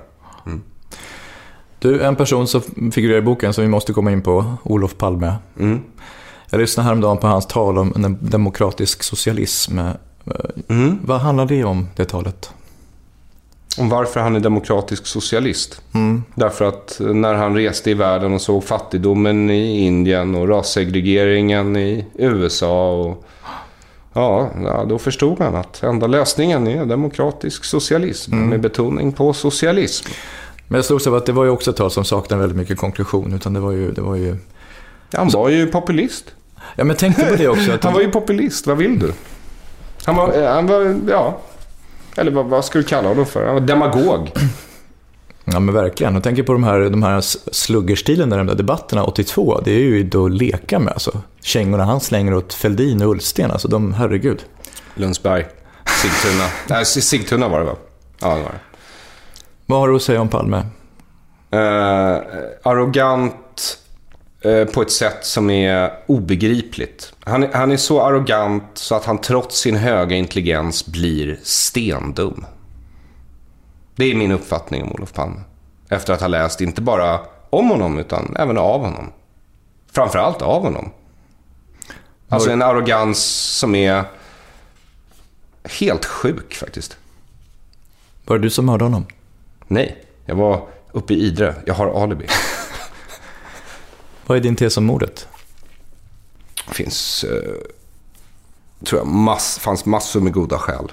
Du, en person som figurerar i boken som vi måste komma in på, Olof Palme. Mm. Jag lyssnade häromdagen på hans tal om en demokratisk socialism. Mm. Vad handlar det om, det talet? om varför han är demokratisk socialist. Mm. Därför att när han reste i världen och såg fattigdomen i Indien och rassegregeringen i USA. Och, ja, då förstod han att enda lösningen är demokratisk socialism mm. med betoning på socialism. Men jag slogs av att det var ju också ett tal som saknade väldigt mycket konklusion. Utan det var ju... Det var ju... Han var ju populist. Ja, men tänkte på det också. han var ju populist, vad vill du? Han var, han var ja, eller vad, vad ska du kalla honom för? Han var demagog. Ja men verkligen. Jag tänker på de här, de här sluggerstilen i de där debatterna 82. Det är ju då att leka med alltså. Kängorna han slänger åt Feldin och Ullsten. Alltså de, herregud. Lundsberg. Sigtuna. Nej, Sigtuna var det va? Ja, det var det. Vad har du att säga om Palme? Uh, arrogant på ett sätt som är obegripligt. Han, han är så arrogant så att han trots sin höga intelligens blir stendum. Det är min uppfattning om Olof Palme. Efter att ha läst inte bara om honom utan även av honom. Framförallt av honom. Alltså en arrogans som är helt sjuk faktiskt. Var det du som hörde honom? Nej, jag var uppe i Idre. Jag har alibi. Vad är din tes om mordet? Det finns, eh, tror jag, mass, fanns massor med goda skäl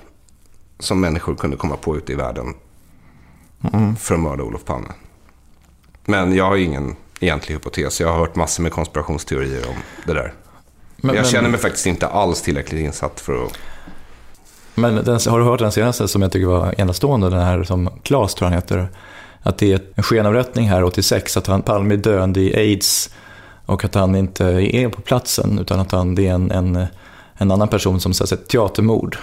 som människor kunde komma på ute i världen mm. för att mörda Olof Palme. Men jag har ingen egentlig hypotes. Jag har hört massor med konspirationsteorier om det där. Men, jag känner mig faktiskt inte alls tillräckligt insatt för att... Men den, har du hört den senaste som jag tycker var enastående? Den här som Klas tror han heter. Att det är en skenavrättning här 86, att han, Palme är döende i aids och att han inte är på platsen utan att han, det är en, en, en annan person som säger ett teatermord.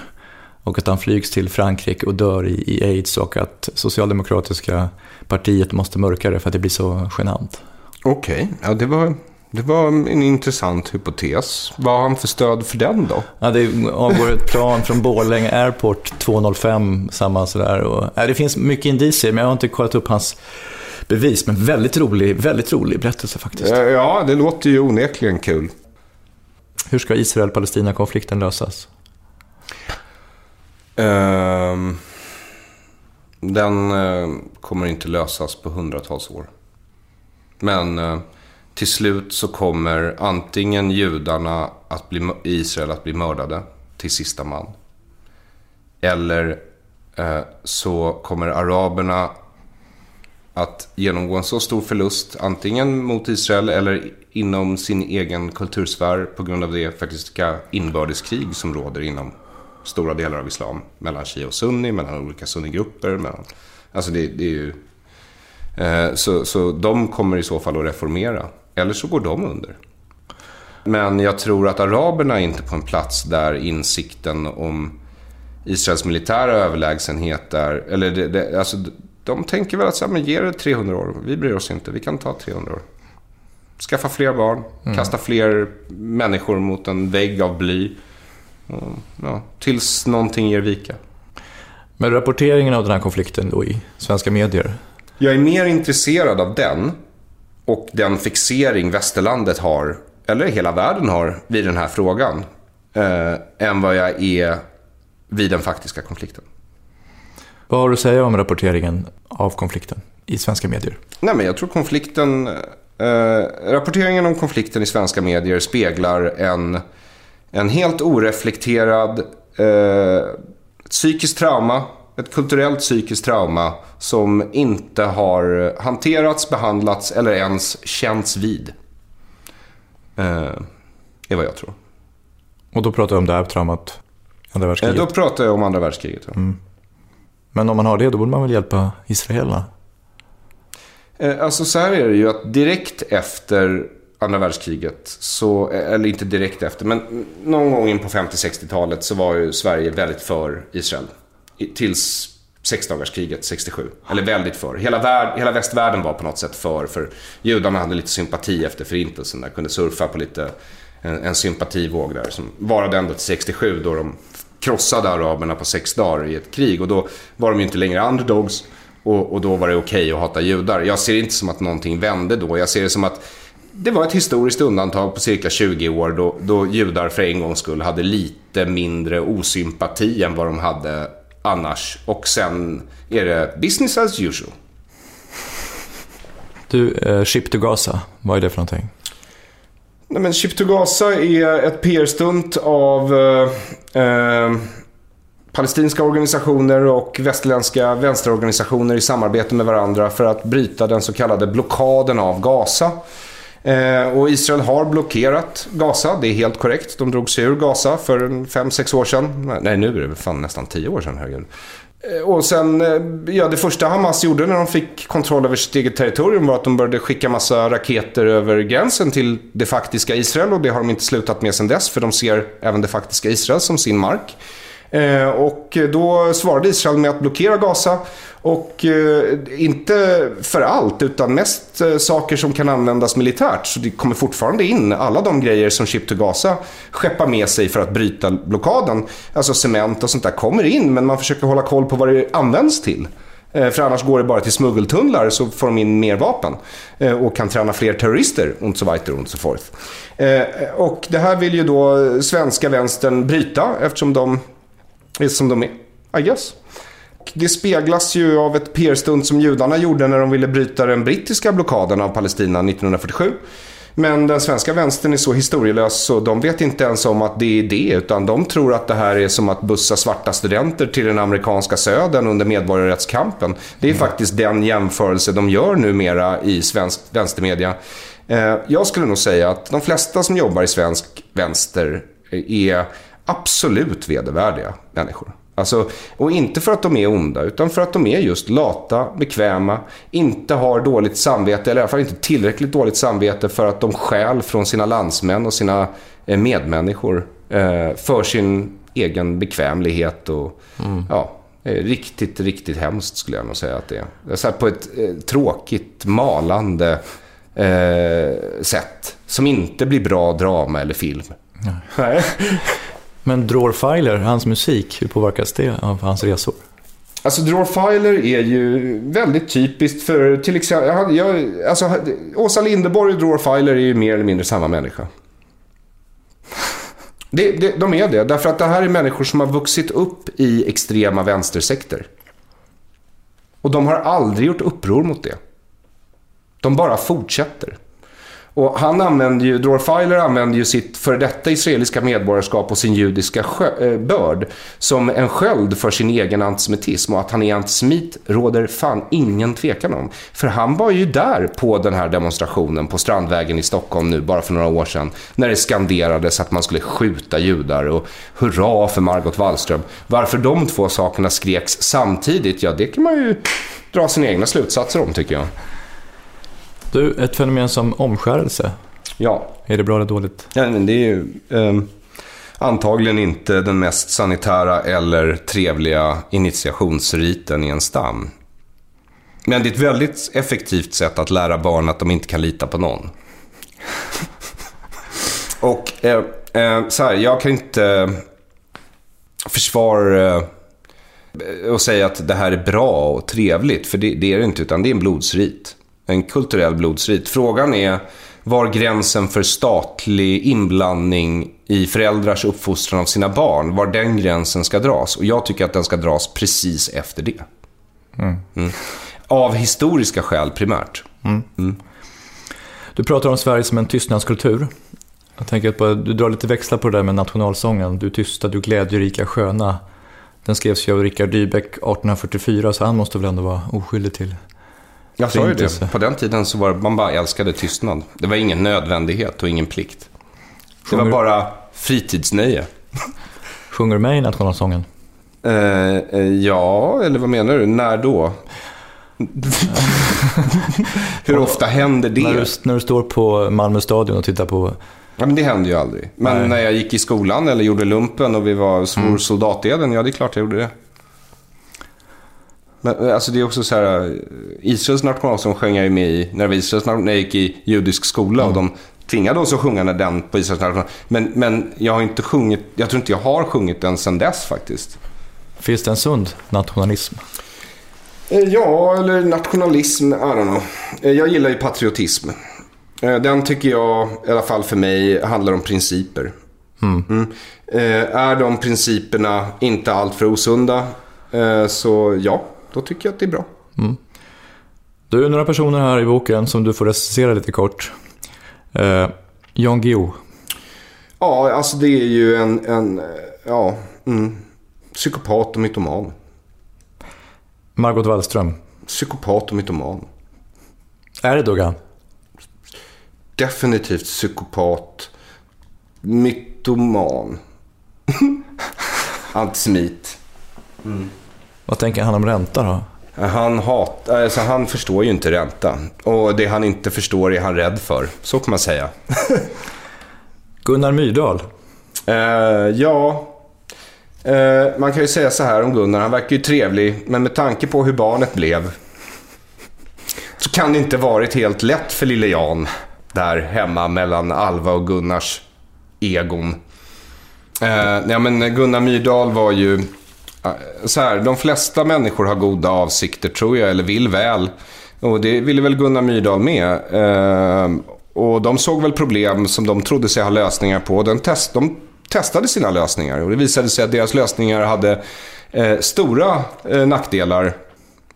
Och att han flygs till Frankrike och dör i, i aids och att Socialdemokratiska partiet måste mörka det för att det blir så genant. Okej, okay. ja det var, det var en intressant hypotes. Vad har han för stöd för den då? Ja, det avgår ett plan från Borlänge Airport 205, samma sådär. Och, ja, det finns mycket indicier, men jag har inte kollat upp hans bevis. Men väldigt rolig, väldigt rolig berättelse faktiskt. Ja, det låter ju onekligen kul. Hur ska Israel-Palestina-konflikten lösas? Uh, den uh, kommer inte lösas på hundratals år. Men uh, till slut så kommer antingen judarna att bli, i Israel att bli mördade till sista man. Eller eh, så kommer araberna att genomgå en så stor förlust, antingen mot Israel eller inom sin egen kultursfär på grund av det faktiska inbördeskrig som råder inom stora delar av islam. Mellan shia och sunni, mellan olika sunnigrupper. Mellan, alltså det, det är ju, eh, så, så de kommer i så fall att reformera. Eller så går de under. Men jag tror att araberna är inte på en plats där insikten om Israels militära överlägsenhet är... Eller det, det, alltså, de tänker väl att så här, men ge det 300 år. Vi bryr oss inte. Vi kan ta 300 år. Skaffa fler barn. Mm. Kasta fler människor mot en vägg av bly. Ja, tills någonting ger vika. Men rapporteringen av den här konflikten då i svenska medier? Jag är mer intresserad av den och den fixering västerlandet har, eller hela världen har, vid den här frågan. Eh, än vad jag är vid den faktiska konflikten. Vad har du att säga om rapporteringen av konflikten i svenska medier? Nej, men jag tror konflikten... Eh, rapporteringen om konflikten i svenska medier speglar en, en helt oreflekterad eh, psykiskt trauma, ett kulturellt psykiskt trauma som inte har hanterats, behandlats eller ens känts vid. Eh, är vad jag tror. Och då pratar du om det här traumat, andra världskriget? Eh, då pratar jag om andra världskriget, ja. Mm. Men om man har det, då borde man väl hjälpa israelerna? Eh, alltså så här är det ju att direkt efter andra världskriget, så, eller inte direkt efter, men någon gång in på 50-60-talet så var ju Sverige väldigt för Israel. Tills sexdagarskriget 67. Eller väldigt för. Hela, värld, hela västvärlden var på något sätt för. För judarna hade lite sympati efter förintelsen. Där kunde surfa på lite en, en sympativåg där. Som varade ända till 67 då de krossade araberna på sex dagar i ett krig. Och då var de ju inte längre underdogs. Och, och då var det okej okay att hata judar. Jag ser det inte som att någonting vände då. Jag ser det som att det var ett historiskt undantag på cirka 20 år då, då judar för en gångs skull hade lite mindre osympati än vad de hade annars. Och sen är det business as usual. Du, eh, Ship to Gaza, vad är det för någonting? Nej, men Ship to Gaza är ett PR-stunt av eh, eh, palestinska organisationer och västerländska vänsterorganisationer i samarbete med varandra för att bryta den så kallade blockaden av Gaza. Eh, och Israel har blockerat Gaza, det är helt korrekt. De drog sig ur Gaza för 5-6 år sedan. Nej, nu är det fan nästan 10 år sedan. Herregud. Eh, och sen, eh, ja det första Hamas gjorde när de fick kontroll över sitt eget territorium var att de började skicka massa raketer över gränsen till det faktiska Israel. Och det har de inte slutat med sedan dess, för de ser även det faktiska Israel som sin mark. Eh, och då svarade Israel med att blockera Gaza. Och eh, inte för allt, utan mest eh, saker som kan användas militärt. Så det kommer fortfarande in alla de grejer som Ship to Gaza skeppar med sig för att bryta blockaden. Alltså cement och sånt där kommer in, men man försöker hålla koll på vad det används till. För annars går det bara till smuggeltunnlar så får de in mer vapen. Och kan träna fler terrorister och så vidare och så forth. Och det här vill ju då svenska vänstern bryta eftersom de är som de är, I guess. Det speglas ju av ett PR-stunt som judarna gjorde när de ville bryta den brittiska blockaden av Palestina 1947. Men den svenska vänstern är så historielös så de vet inte ens om att det är det. Utan de tror att det här är som att bussa svarta studenter till den amerikanska södern under medborgarrättskampen. Det är mm. faktiskt den jämförelse de gör numera i svensk vänstermedia. Eh, jag skulle nog säga att de flesta som jobbar i svensk vänster är absolut vedervärdiga människor. Alltså, och inte för att de är onda, utan för att de är just lata, bekväma, inte har dåligt samvete, eller i alla fall inte tillräckligt dåligt samvete för att de stjäl från sina landsmän och sina eh, medmänniskor eh, för sin egen bekvämlighet. Och, mm. ja, riktigt, riktigt hemskt skulle jag nog säga att det är. Så på ett eh, tråkigt, malande eh, sätt. Som inte blir bra drama eller film. Nej. Men Dror Filer, hans musik, hur påverkas det av hans resor? Alltså Dror Filer är ju väldigt typiskt för till exempel, jag, alltså, Åsa Linderborg och Dror Filer är ju mer eller mindre samma människa. Det, det, de är det, därför att det här är människor som har vuxit upp i extrema vänstersekter. Och de har aldrig gjort uppror mot det. De bara fortsätter. Och han använder ju, Dror Filer använder ju sitt före detta israeliska medborgarskap och sin judiska sjö, eh, börd som en sköld för sin egen antisemitism. Och att han är antisemit råder fan ingen tvekan om. För han var ju där på den här demonstrationen på Strandvägen i Stockholm nu bara för några år sedan. När det skanderades att man skulle skjuta judar och hurra för Margot Wallström. Varför de två sakerna skreks samtidigt, ja det kan man ju dra sina egna slutsatser om tycker jag. Du, ett fenomen som omskärelse. Ja. Är det bra eller dåligt? Ja, men det är ju eh, antagligen inte den mest sanitära eller trevliga initiationsriten i en stam. Men det är ett väldigt effektivt sätt att lära barn att de inte kan lita på någon. Och eh, eh, så här, jag kan inte försvara eh, och säga att det här är bra och trevligt, för det, det är det inte, utan det är en blodsrit en kulturell blodsrit. Frågan är var gränsen för statlig inblandning i föräldrars uppfostran av sina barn, var den gränsen ska dras. Och jag tycker att den ska dras precis efter det. Mm. Mm. Av historiska skäl primärt. Mm. mm. Du pratar om Sverige som en tystnadskultur. Jag tänker att du drar lite växlar på det där med nationalsången. Du tysta, du glädjerika, sköna. Den skrevs ju av Richard Dybeck 1844, så han måste väl ändå vara oskyldig till jag sa ju det. På den tiden så var det, man bara älskade tystnad. Det var ingen nödvändighet och ingen plikt. Det var bara fritidsnöje. Sjunger du med i nationalsången? Uh, ja, eller vad menar du? När då? Hur ofta händer det? När du, när du står på Malmö stadion och tittar på... Ja, men det händer ju aldrig. Men Nej. när jag gick i skolan eller gjorde lumpen och vi var svor mm. soldateden, ja det är klart jag gjorde det. Men alltså det är också så här, Israels nationalsång sjöng jag ju med i när, Israels, när jag gick i judisk skola mm. och de tvingade oss att sjunga när den på Israels nationalsång. Men, men jag har inte sjungit, jag tror inte jag har sjungit den sedan dess faktiskt. Finns det en sund nationalism? Eh, ja, eller nationalism, I don't know. Eh, jag gillar ju patriotism. Eh, den tycker jag, i alla fall för mig, handlar om principer. Mm. Mm. Är de principerna inte alltför osunda Eh, så ja, då tycker jag att det är bra. Du är några personer här i boken som du får recensera lite kort. Eh, Jan Guillou. Ja, alltså det är ju en, en eh, ja, mm, psykopat och mytoman. Margot Wallström. Psykopat och mytoman. Är det Duggan? Definitivt psykopat. Mytoman. Antisemit. Vad tänker han om ränta då? Han, hat, alltså han förstår ju inte ränta. Och det han inte förstår är han rädd för. Så kan man säga. Gunnar Myrdal. Eh, ja, eh, man kan ju säga så här om Gunnar. Han verkar ju trevlig, men med tanke på hur barnet blev så kan det inte varit helt lätt för lille Jan där hemma mellan Alva och Gunnars egon. Eh, ja, men Gunnar Myrdal var ju... Eh, så här, de flesta människor har goda avsikter tror jag, eller vill väl. Och det ville väl Gunnar Myrdal med. Eh, och de såg väl problem som de trodde sig ha lösningar på. Den test, de testade sina lösningar och det visade sig att deras lösningar hade eh, stora eh, nackdelar.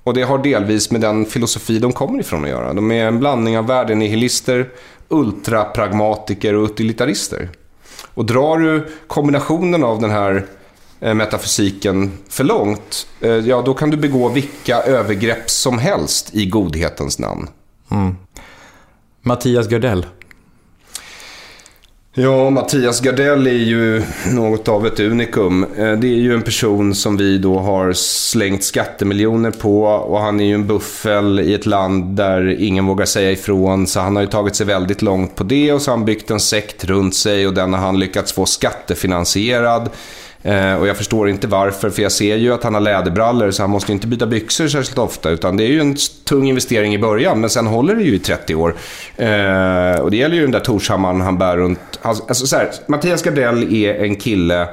Och det har delvis med den filosofi de kommer ifrån att göra. De är en blandning av värdenihilister, ultrapragmatiker och utilitarister. Och drar du kombinationen av den här metafysiken för långt, eh, ja då kan du begå vilka övergrepp som helst i godhetens namn. Mattias Gardell. Ja, Mattias Gardell är ju något av ett unikum. Eh, Det är ju en person som vi då har slängt skattemiljoner på och han är ju en buffel i ett land där ingen vågar säga ifrån. Så han har ju tagit sig väldigt långt på det och så har han byggt en sekt runt sig och den har han lyckats få skattefinansierad. Eh, Och jag förstår inte varför, för jag ser ju att han har läderbrallor så han måste inte byta byxor särskilt ofta. Utan det är ju en tung investering i början, men sen håller det ju i 30 år. Eh, och det gäller ju den där Torshammaren han bär runt. Alltså, alltså, så här, Mattias Gardell är en kille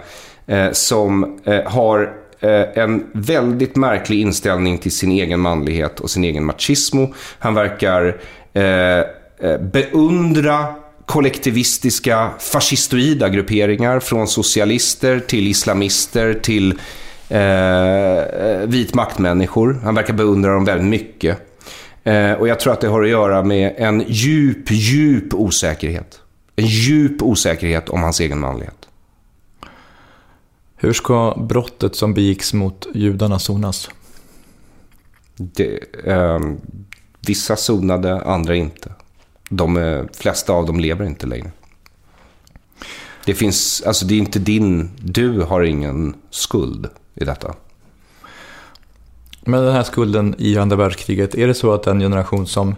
eh, som eh, har eh, en väldigt märklig inställning till sin egen manlighet och sin egen machismo. Han verkar eh, eh beundra kollektivistiska fascistoida grupperingar från socialister till islamister till eh, vit maktmänniskor. Han verkar beundra dem väldigt mycket. Eh, och jag tror att det har att göra med en djup, djup osäkerhet. En djup osäkerhet om hans egen manlighet. Hur ska brottet som begicks mot judarna sonas? Det, eh, vissa sonade, andra inte. De eh, flesta av dem lever inte längre. Det finns, alltså det är inte din, du har ingen skuld i detta. Men den här skulden i andra världskriget, är det så att den generation som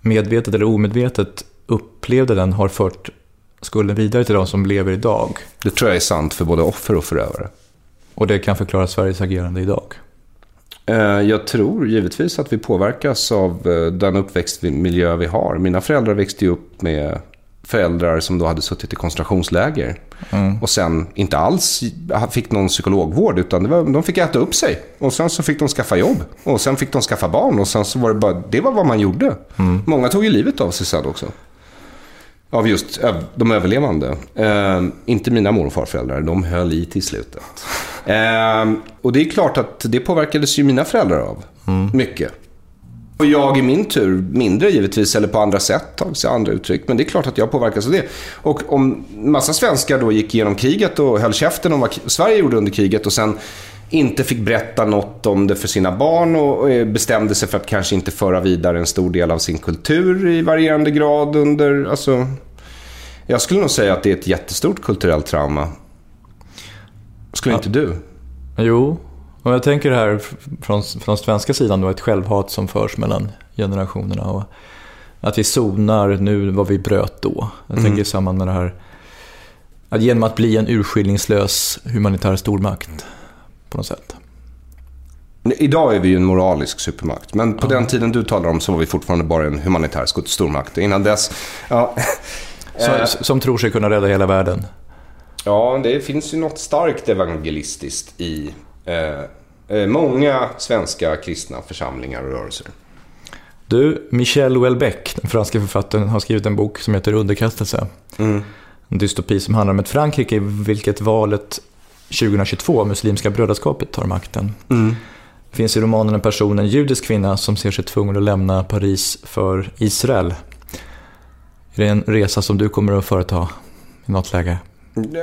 medvetet eller omedvetet upplevde den har fört skulden vidare till de som lever idag? Det tror jag är sant för både offer och förövare. Och det kan förklara Sveriges agerande idag? Eh, Jag tror givetvis att vi påverkas av eh, den uppväxtmiljö vi har. Mina föräldrar växte ju upp med föräldrar som då hade suttit i koncentrationsläger. Och sen inte alls fick någon psykologvård utan var, de fick äta upp sig. Och sen så fick de skaffa jobb. Och sen fick de skaffa barn och sen så var det bara, det var vad man gjorde. Många tog ju livet av sig sen också. Av just de överlevande. Eh, inte mina mor och farföräldrar, de höll i till slutet. Eh, och det är klart att det påverkades ju mina föräldrar av. Mycket. Och jag i min tur, mindre givetvis, eller på andra sätt, tagit sig andra uttryck. Men det är klart att jag påverkas av det. Och om massa svenskar då gick igenom kriget och höll käften om vad Sverige gjorde under kriget och sen inte fick berätta något om det för sina barn och eh, bestämde sig för att kanske inte föra vidare en stor del av sin kultur i varierande grad under, alltså... Jag skulle nog säga att det är ett jättestort kulturellt trauma. Skulle inte du? Jo, och jag tänker här från, från svenska sidan då, ett självhat som förs mellan generationerna. Och att vi sonar nu vad vi bröt då. Jag Mm. tänker i samband med det här, att genom att bli en urskillningslös humanitär stormakt på något sätt. Idag är vi ju en moralisk supermakt. Men på den tiden du talar om så var vi fortfarande bara en humanitär stormakt. Innan dess... Ja, Som, Eh. som tror sig kunna rädda hela världen. Ja det finns ju något starkt evangelistiskt i eh, eh, många svenska kristna församlingar och rörelser. Du, Michel Houellebecq, den franska författaren, har skrivit en bok som heter Underkastelse. Mm. En dystopi som handlar om ett Frankrike i vilket valet 2022, Muslimska brödraskapet tar makten. Mm. Det finns i romanen en person, en judisk kvinna, som ser sig tvungen att lämna Paris för Israel. Är det en resa som du kommer att företa i något läge?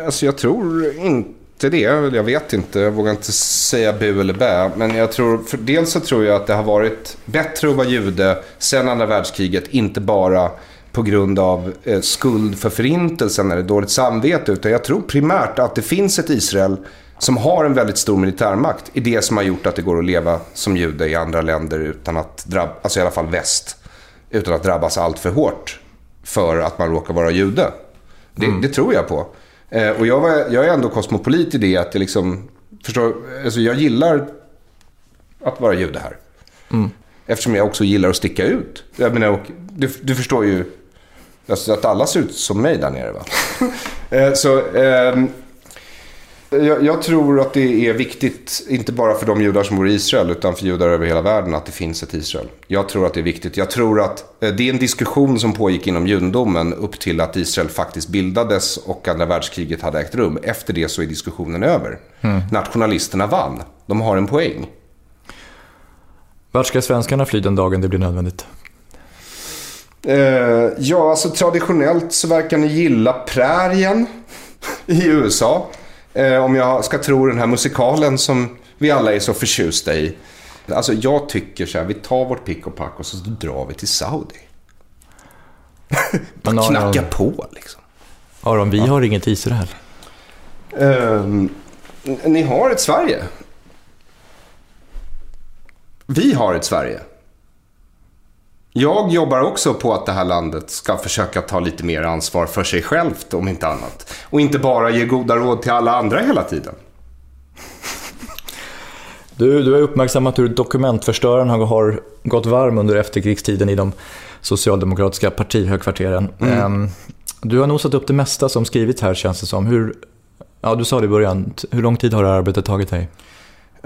Alltså jag tror inte det. Jag vet inte. Jag vågar inte säga bu eller bä. Men jag tror, dels så tror jag att det har varit bättre att vara jude sen andra världskriget. Inte bara på grund av eh, skuld för förintelsen eller dåligt samvete. Utan jag tror primärt att det finns ett Israel som har en väldigt stor militärmakt. I det som har gjort att det går att leva som jude i andra länder utan att drabbas, alltså i alla fall väst, utan att drabbas allt för hårt för att man råkar vara jude. Det, mm. det tror jag på. Eh, och jag, var, jag är ändå kosmopolit i det att det liksom, förstår, alltså jag gillar att vara jude här. Mm. Eftersom jag också gillar att sticka ut. Jag menar, och, du, du förstår ju alltså att alla ser ut som mig där nere va. eh, så... Eh, jag, jag, tror att det är viktigt, inte bara för de judar som bor i Israel, utan för judar över hela världen, att det finns ett Israel. Jag tror att det är viktigt. Jag tror att eh, det är en diskussion som pågick inom judendomen upp till att Israel faktiskt bildades och andra världskriget hade ägt rum. Efter det så är diskussionen över. Mm. Nationalisterna vann. De har en poäng. Vart ska svenskarna fly den dagen det blir nödvändigt? Eh, ja, alltså traditionellt så verkar ni gilla prärien i USA. Eh, om jag ska tro den här musikalen som vi alla är så förtjusta i. Alltså jag tycker så här, vi tar vårt pick och pack och så drar vi till Saudi. Bara knacka på liksom. Aron, vi ja. har inget Israel. Um, ni har ett Sverige. Vi har ett Sverige. Jag jobbar också på att det här landet ska försöka ta lite mer ansvar för sig självt, om inte annat. Och inte bara ge goda råd till alla andra hela tiden. Du, du har uppmärksammat hur dokumentförstöraren har gått varm under efterkrigstiden i de socialdemokratiska partihögkvarteren. Mm. Ehm, du har nosat upp det mesta som skrivits här känns det som. Hur, ja, du sa det i början, hur lång tid har det här arbetet tagit dig?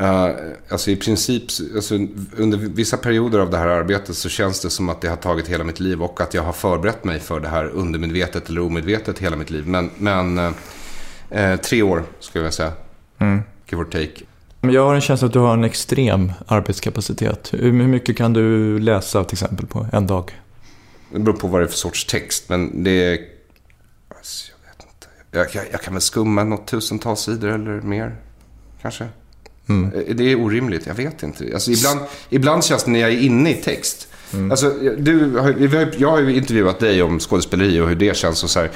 Uh, alltså i princip, alltså under vissa perioder av det här arbetet så känns det som att det har tagit hela mitt liv och att jag har förberett mig för det här undermedvetet eller omedvetet hela mitt liv. Men, men uh, tre år skulle jag säga. Mm. Give or take. Jag har en känsla att du har en extrem arbetskapacitet. Hur mycket kan du läsa till exempel på en dag? Det beror på vad det är för sorts text, men det är... Alltså, jag vet inte. Jag, jag, jag kan väl skumma något tusentals sidor eller mer, kanske. Mm. Det är orimligt, jag vet inte. Alltså, ibland, ibland känns det när jag är inne i text. Mm. Alltså, du, jag har ju intervjuat dig om skådespeleri och hur det känns. Och så här.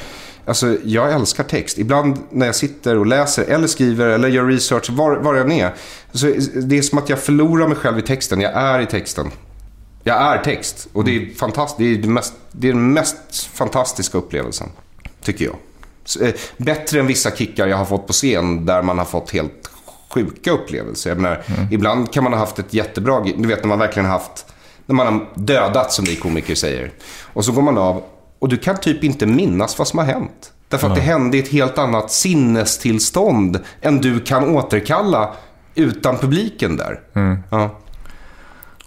Alltså, jag älskar text. Ibland när jag sitter och läser eller skriver eller gör research, var, var jag är. Så det är som att jag förlorar mig själv i texten. Jag är i texten. Jag är text. Och det är, fantast, det är, det mest, det är den mest fantastiska upplevelsen. Tycker jag. Eh, bättre än vissa kickar jag har fått på scen där man har fått helt sjuka upplevelser. Jag menar, mm. Ibland kan man ha haft ett jättebra Du vet när man verkligen haft... När man har dödat, som vi komiker säger. Och så går man av och du kan typ inte minnas vad som har hänt. Därför att det hände i ett helt annat sinnestillstånd än du kan återkalla utan publiken där. Mm. Ja.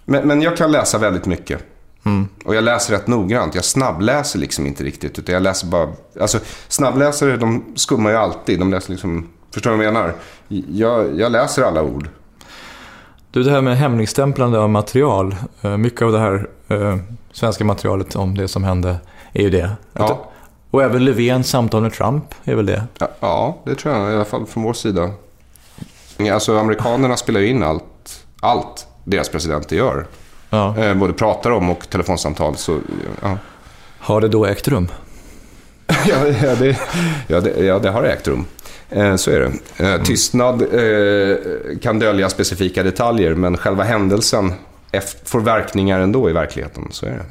Men, men, jag kan läsa väldigt mycket. Mm. Och jag läser rätt noggrant. Jag snabbläser liksom inte riktigt. Utan jag läser bara... Alltså, snabbläsare de skummar ju alltid. De läser liksom Förstår du vad jag menar? Jag, jag läser alla ord. Du, det här med hemligstämplande av material. Eh, mycket av det här eh, svenska materialet om det som hände är ju det. Ja. Och även Löfvens samtal med Trump är väl det? Ja, ja, det tror jag. I alla fall från vår sida. Alltså amerikanerna spelar ju in allt, allt deras presidenter gör. Ja. Eh, både pratar om och telefonsamtal. Så, ja. Har det då ägt rum? ja, ja, det, ja, det, ja, det har ägt rum. Eh, så är det. Eh, tystnad eh, kan dölja specifika detaljer, men själva händelsen får verkningar ändå i verkligheten. Så är det.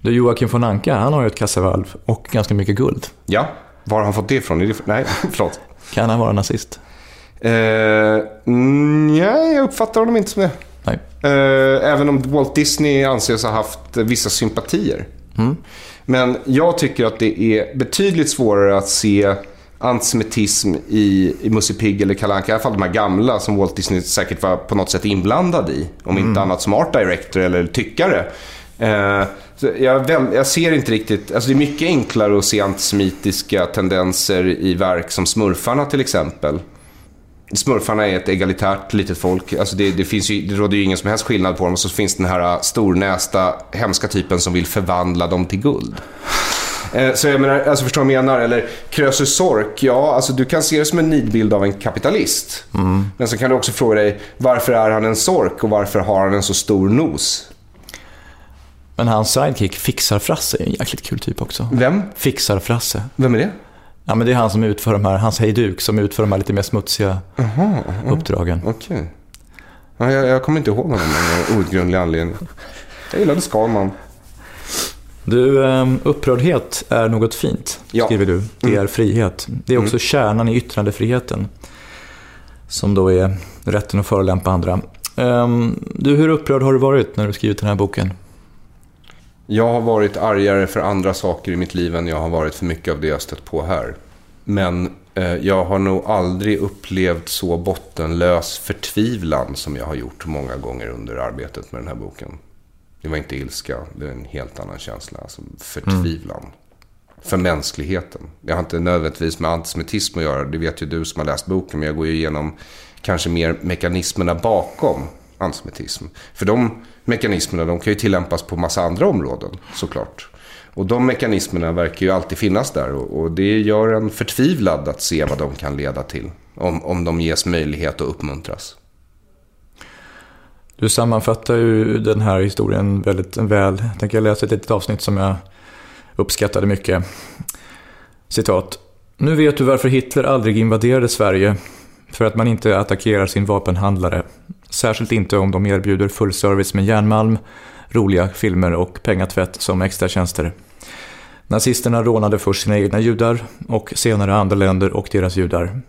Du, Joakim von Anka, han har ju ett kassavalv och ganska mycket guld. Ja, var har han fått det ifrån? Nej, förlåt. Kan han vara nazist? Eh, nej, jag uppfattar honom inte som det. Nej. Eh, även om Walt Disney anses ha haft vissa sympatier. Mm. Men jag tycker att det är betydligt svårare att se antisemitism i, i Musse Pigg eller Kalle Anka, i alla fall de här gamla som Walt Disney säkert var på något sätt inblandad i. Om mm. inte annat som art director eller tyckare. Eh, jag, jag, ser inte riktigt, alltså det är mycket enklare att se antisemitiska tendenser i verk som Smurfarna till exempel. Smurfarna är ett egalitärt litet folk. Alltså det, det, finns ju, det råder ju ingen som helst skillnad på dem. Och så finns den här stornästa, hemska typen som vill förvandla dem till guld. Eh, så jag menar, alltså förstår du vad jag menar? Eller Krösus Sork, ja, alltså du kan se det som en nidbild av en kapitalist. Mm. Men så kan du också fråga dig, varför är han en sork och varför har han en så stor nos? Men hans sidekick, Fixar-Frasse, är en jäkligt kul typ också. Vem? Fixar-Frasse. Vem är det? Ja, men det är han som utför de här, hans hejduk, som utför de här lite mer smutsiga aha, aha. uppdragen. Okej. Okay. Ja, jag, jag kommer inte ihåg honom av outgrundlig anledning. Jag gillade Skalman. Du, ehm, upprördhet är något fint, ja. skriver du. Det mm. är frihet. Det är också mm. kärnan i yttrandefriheten. Som då är rätten att förolämpa andra. Ehm, du, hur upprörd har du varit när du skrivit den här boken? Jag har varit argare för andra saker i mitt liv än jag har varit för mycket av det jag stött på här. Men eh, jag har nog aldrig upplevt så bottenlös förtvivlan som jag har gjort många gånger under arbetet med den här boken. Det var inte ilska, det är en helt annan känsla. Alltså förtvivlan. Mm. För mänskligheten. Det har inte nödvändigtvis med antisemitism att göra. Det vet ju du som har läst boken. Men jag går ju igenom kanske mer mekanismerna bakom antisemitism. För de mekanismerna de kan ju tillämpas på massa andra områden såklart. Och de mekanismerna verkar ju alltid finnas där. Och, det gör en förtvivlad att se vad de kan leda till. Om, om de ges möjlighet att uppmuntras. Du sammanfattar ju den här historien väldigt väl. Jag tänker jag läsa ett litet avsnitt som jag uppskattade mycket. Citat. Nu vet du varför Hitler aldrig invaderade Sverige. För att man inte attackerar sin vapenhandlare. Särskilt inte om de erbjuder full service med järnmalm, roliga filmer och pengatvätt som extra tjänster. Nazisterna rånade först sina egna judar och senare andra länder och deras judar.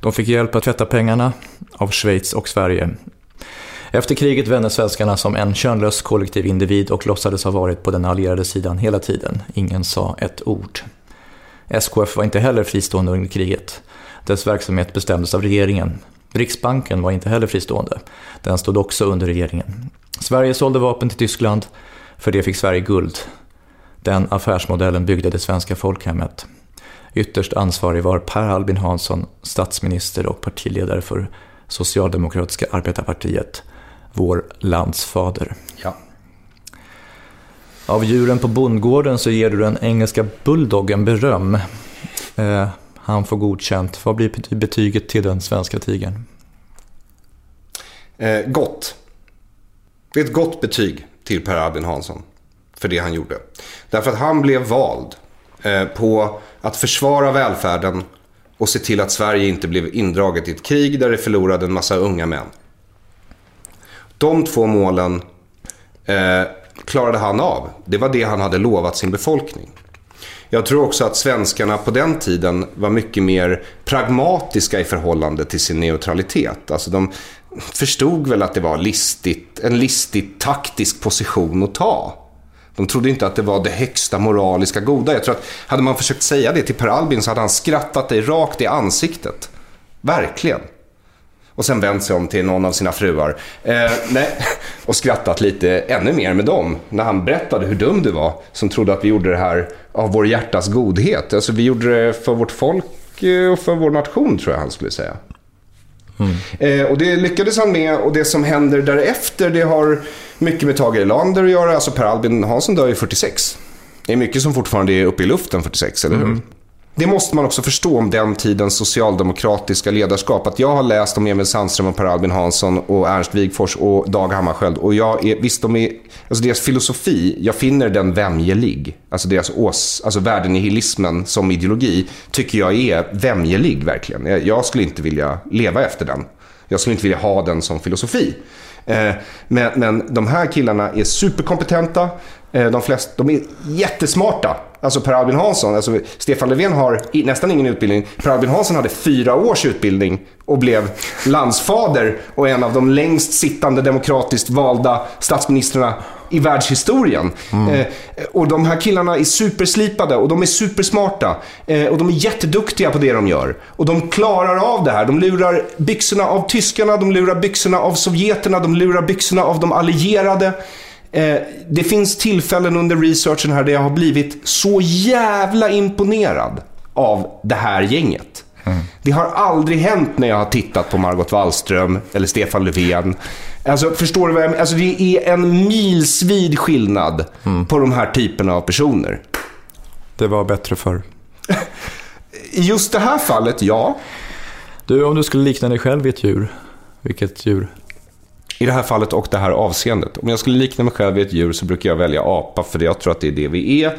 De fick hjälp att tvätta pengarna av Schweiz och Sverige efter kriget vände svenskarna som en könlös kollektiv individ och låtsades ha varit på den allierade sidan hela tiden. Ingen sa ett ord. SKF var inte heller fristående under kriget. Dess verksamhet bestämdes av regeringen. Riksbanken var inte heller fristående. Den stod också under regeringen. Sverige sålde vapen till Tyskland. För det fick Sverige guld. Den affärsmodellen byggde det svenska folkhemmet. Ytterst ansvarig var Per Albin Hansson, statsminister och partiledare för Socialdemokratiska arbetarpartiet vår landsfader. Ja. Av djuren på bondgården så ger du den engelska bulldoggen beröm. Eh, han får godkänt. Vad blir betyget till den svenska tigern? Eh, gott. Det är ett gott betyg till Per Albin Hansson för det han gjorde. Därför att han blev vald eh, på att försvara välfärden och se till att Sverige inte blev indraget i ett krig där det förlorade en massa unga män. De två målen eh, klarade han av. Det var det han hade lovat sin befolkning. Jag tror också att svenskarna på den tiden var mycket mer pragmatiska i förhållande till sin neutralitet. Alltså de förstod väl att det var listigt, en listig taktisk position att ta. De trodde inte att det var det högsta moraliska goda. Jag tror att hade man försökt säga det till Per Albin så hade han skrattat dig rakt i ansiktet. Verkligen. Och sen vänt sig om till någon av sina fruar. Eh, nej, och skrattat lite ännu mer med dem. När han berättade hur dum du var. Som trodde att vi gjorde det här av vår hjärtas godhet. Alltså vi gjorde det för vårt folk eh, och för vår nation tror jag han skulle säga. Mm. Eh, och det lyckades han med och det som händer därefter det har mycket med Tage Erlander att göra. Alltså Per Albin Hansson dör ju 46. Det är mycket som fortfarande är uppe i luften 46, eller hur? Mm. Det måste man också förstå om den tidens socialdemokratiska ledarskap. Att jag har läst om Emil Sandström och Per Albin Hansson och Ernst Wigforss och Dag Hammarskjöld. Och jag är, visst, de är, alltså deras filosofi, jag finner den vämjelig. Alltså deras ås, alltså värdenihilismen som ideologi tycker jag är vämjelig verkligen. Jag, jag skulle inte vilja leva efter den. Jag skulle inte vilja ha den som filosofi. Eh, men, men de här killarna är superkompetenta. Eh, de, flest, de är jättesmarta. Alltså Per Albin Hansson, alltså Stefan Löfven har nästan ingen utbildning. Per Albin Hansson hade fyra års utbildning och blev landsfader och en av de längst sittande demokratiskt valda statsministrarna i världshistorien. Mm. Eh, och de här killarna är superslipade och de är supersmarta. Eh, och de är jätteduktiga på det de gör. Och de klarar av det här. De lurar byxorna av tyskarna, de lurar byxorna av sovjeterna, de lurar byxorna av de allierade. Eh, det finns tillfällen under researchen här där jag har blivit så jävla imponerad av det här gänget. Mm. Det har aldrig hänt när jag har tittat på Margot Wallström eller Stefan Löfven. Alltså, förstår du vad jag Alltså, det är en milsvid skillnad mm. på de här typerna av personer. Det var bättre förr. I just det här fallet, ja. Du, om du skulle likna dig själv vid ett djur, vilket djur? I det här fallet och det här avseendet. Om jag skulle likna mig själv vid ett djur så brukar jag välja apa, för jag tror att det är det vi är.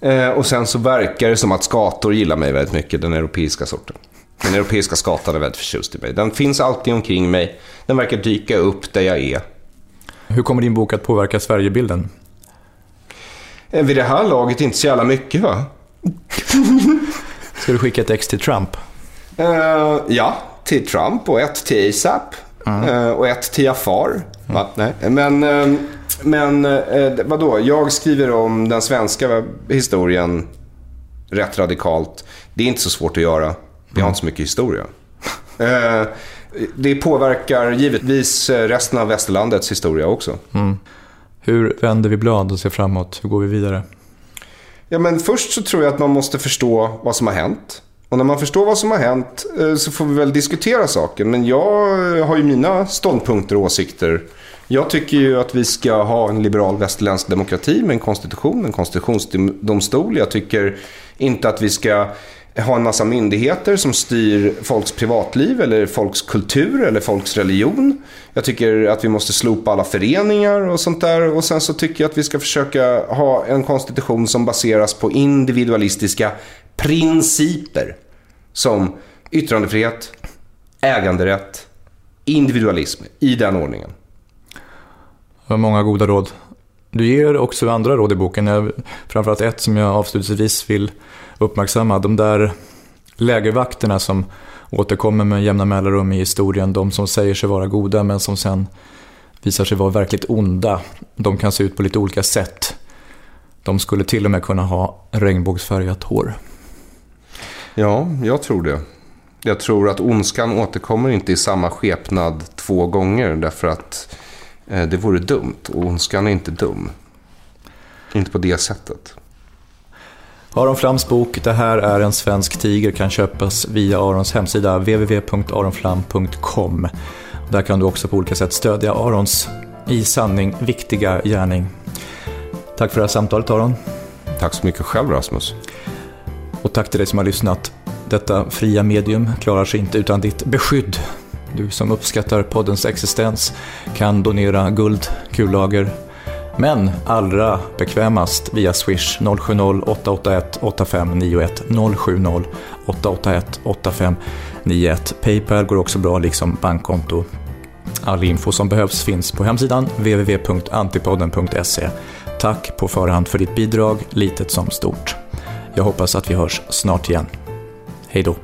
Eh, och sen så verkar det som att skator gillar mig väldigt mycket, den europeiska sorten. Den europeiska skatan är väldigt förtjust i mig. Den finns alltid omkring mig. Den verkar dyka upp där jag är. Hur kommer din bok att påverka Sverigebilden? Eh, vid det här laget inte så jävla mycket va? Ska du skicka ett ex till Trump? Uh, ja, till Trump och ett till ASAP. Mm. Och ett till Jafar. Mm. Nej. Men, uh, men uh, vadå? Jag skriver om den svenska historien rätt radikalt. Det är inte så svårt att göra. Vi har inte så mycket historia. det påverkar givetvis resten av västerlandets historia också. Mm. Hur vänder vi blad och ser framåt? Hur går vi vidare? Ja, men först så tror jag att man måste förstå vad som har hänt. Och när man förstår vad som har hänt eh, så får vi väl diskutera saken. Men jag eh, har ju mina ståndpunkter och åsikter. Jag tycker ju att vi ska ha en liberal västerländsk demokrati med en konstitution, en konstitutionsdomstol. Jag tycker inte att vi ska ha en massa myndigheter som styr folks privatliv eller folks kultur eller folks religion. Jag tycker att vi måste slopa alla föreningar och sånt där. Och sen så tycker jag att vi ska försöka ha en konstitution som baseras på individualistiska principer. Som yttrandefrihet, äganderätt, individualism i den ordningen. Det var många goda råd. Du ger också andra råd i boken, framförallt ett som jag avslutningsvis vill uppmärksamma. De där lägervakterna som återkommer med jämna mellanrum i historien, de som säger sig vara goda men som sen visar sig vara verkligt onda. De kan se ut på lite olika sätt. De skulle till och med kunna ha regnbågsfärgat hår. Ja, jag tror det. Jag tror att ondskan återkommer inte i samma skepnad två gånger därför att eh, det vore dumt. Och ondskan är inte dum. Inte på det sättet. Aron Flams bok Det här är en svensk tiger kan köpas via Arons hemsida www.aronflam.com. Där kan du också på olika sätt stödja Arons i sanning viktiga gärning. Tack för det här samtalet Aron. Tack så mycket själv Rasmus. Och tack till dig som har lyssnat. Detta fria medium klarar sig inte utan ditt beskydd. Du som uppskattar poddens existens kan donera guld, kullager, men allra bekvämast via Swish 070-881 8591 070 881 8591. Paypal går också bra, liksom bankkonto. All info som behövs finns på hemsidan www.antipodden.se. Tack på förhand för ditt bidrag, litet som stort. Jag hoppas att vi hörs snart igen. Hej då!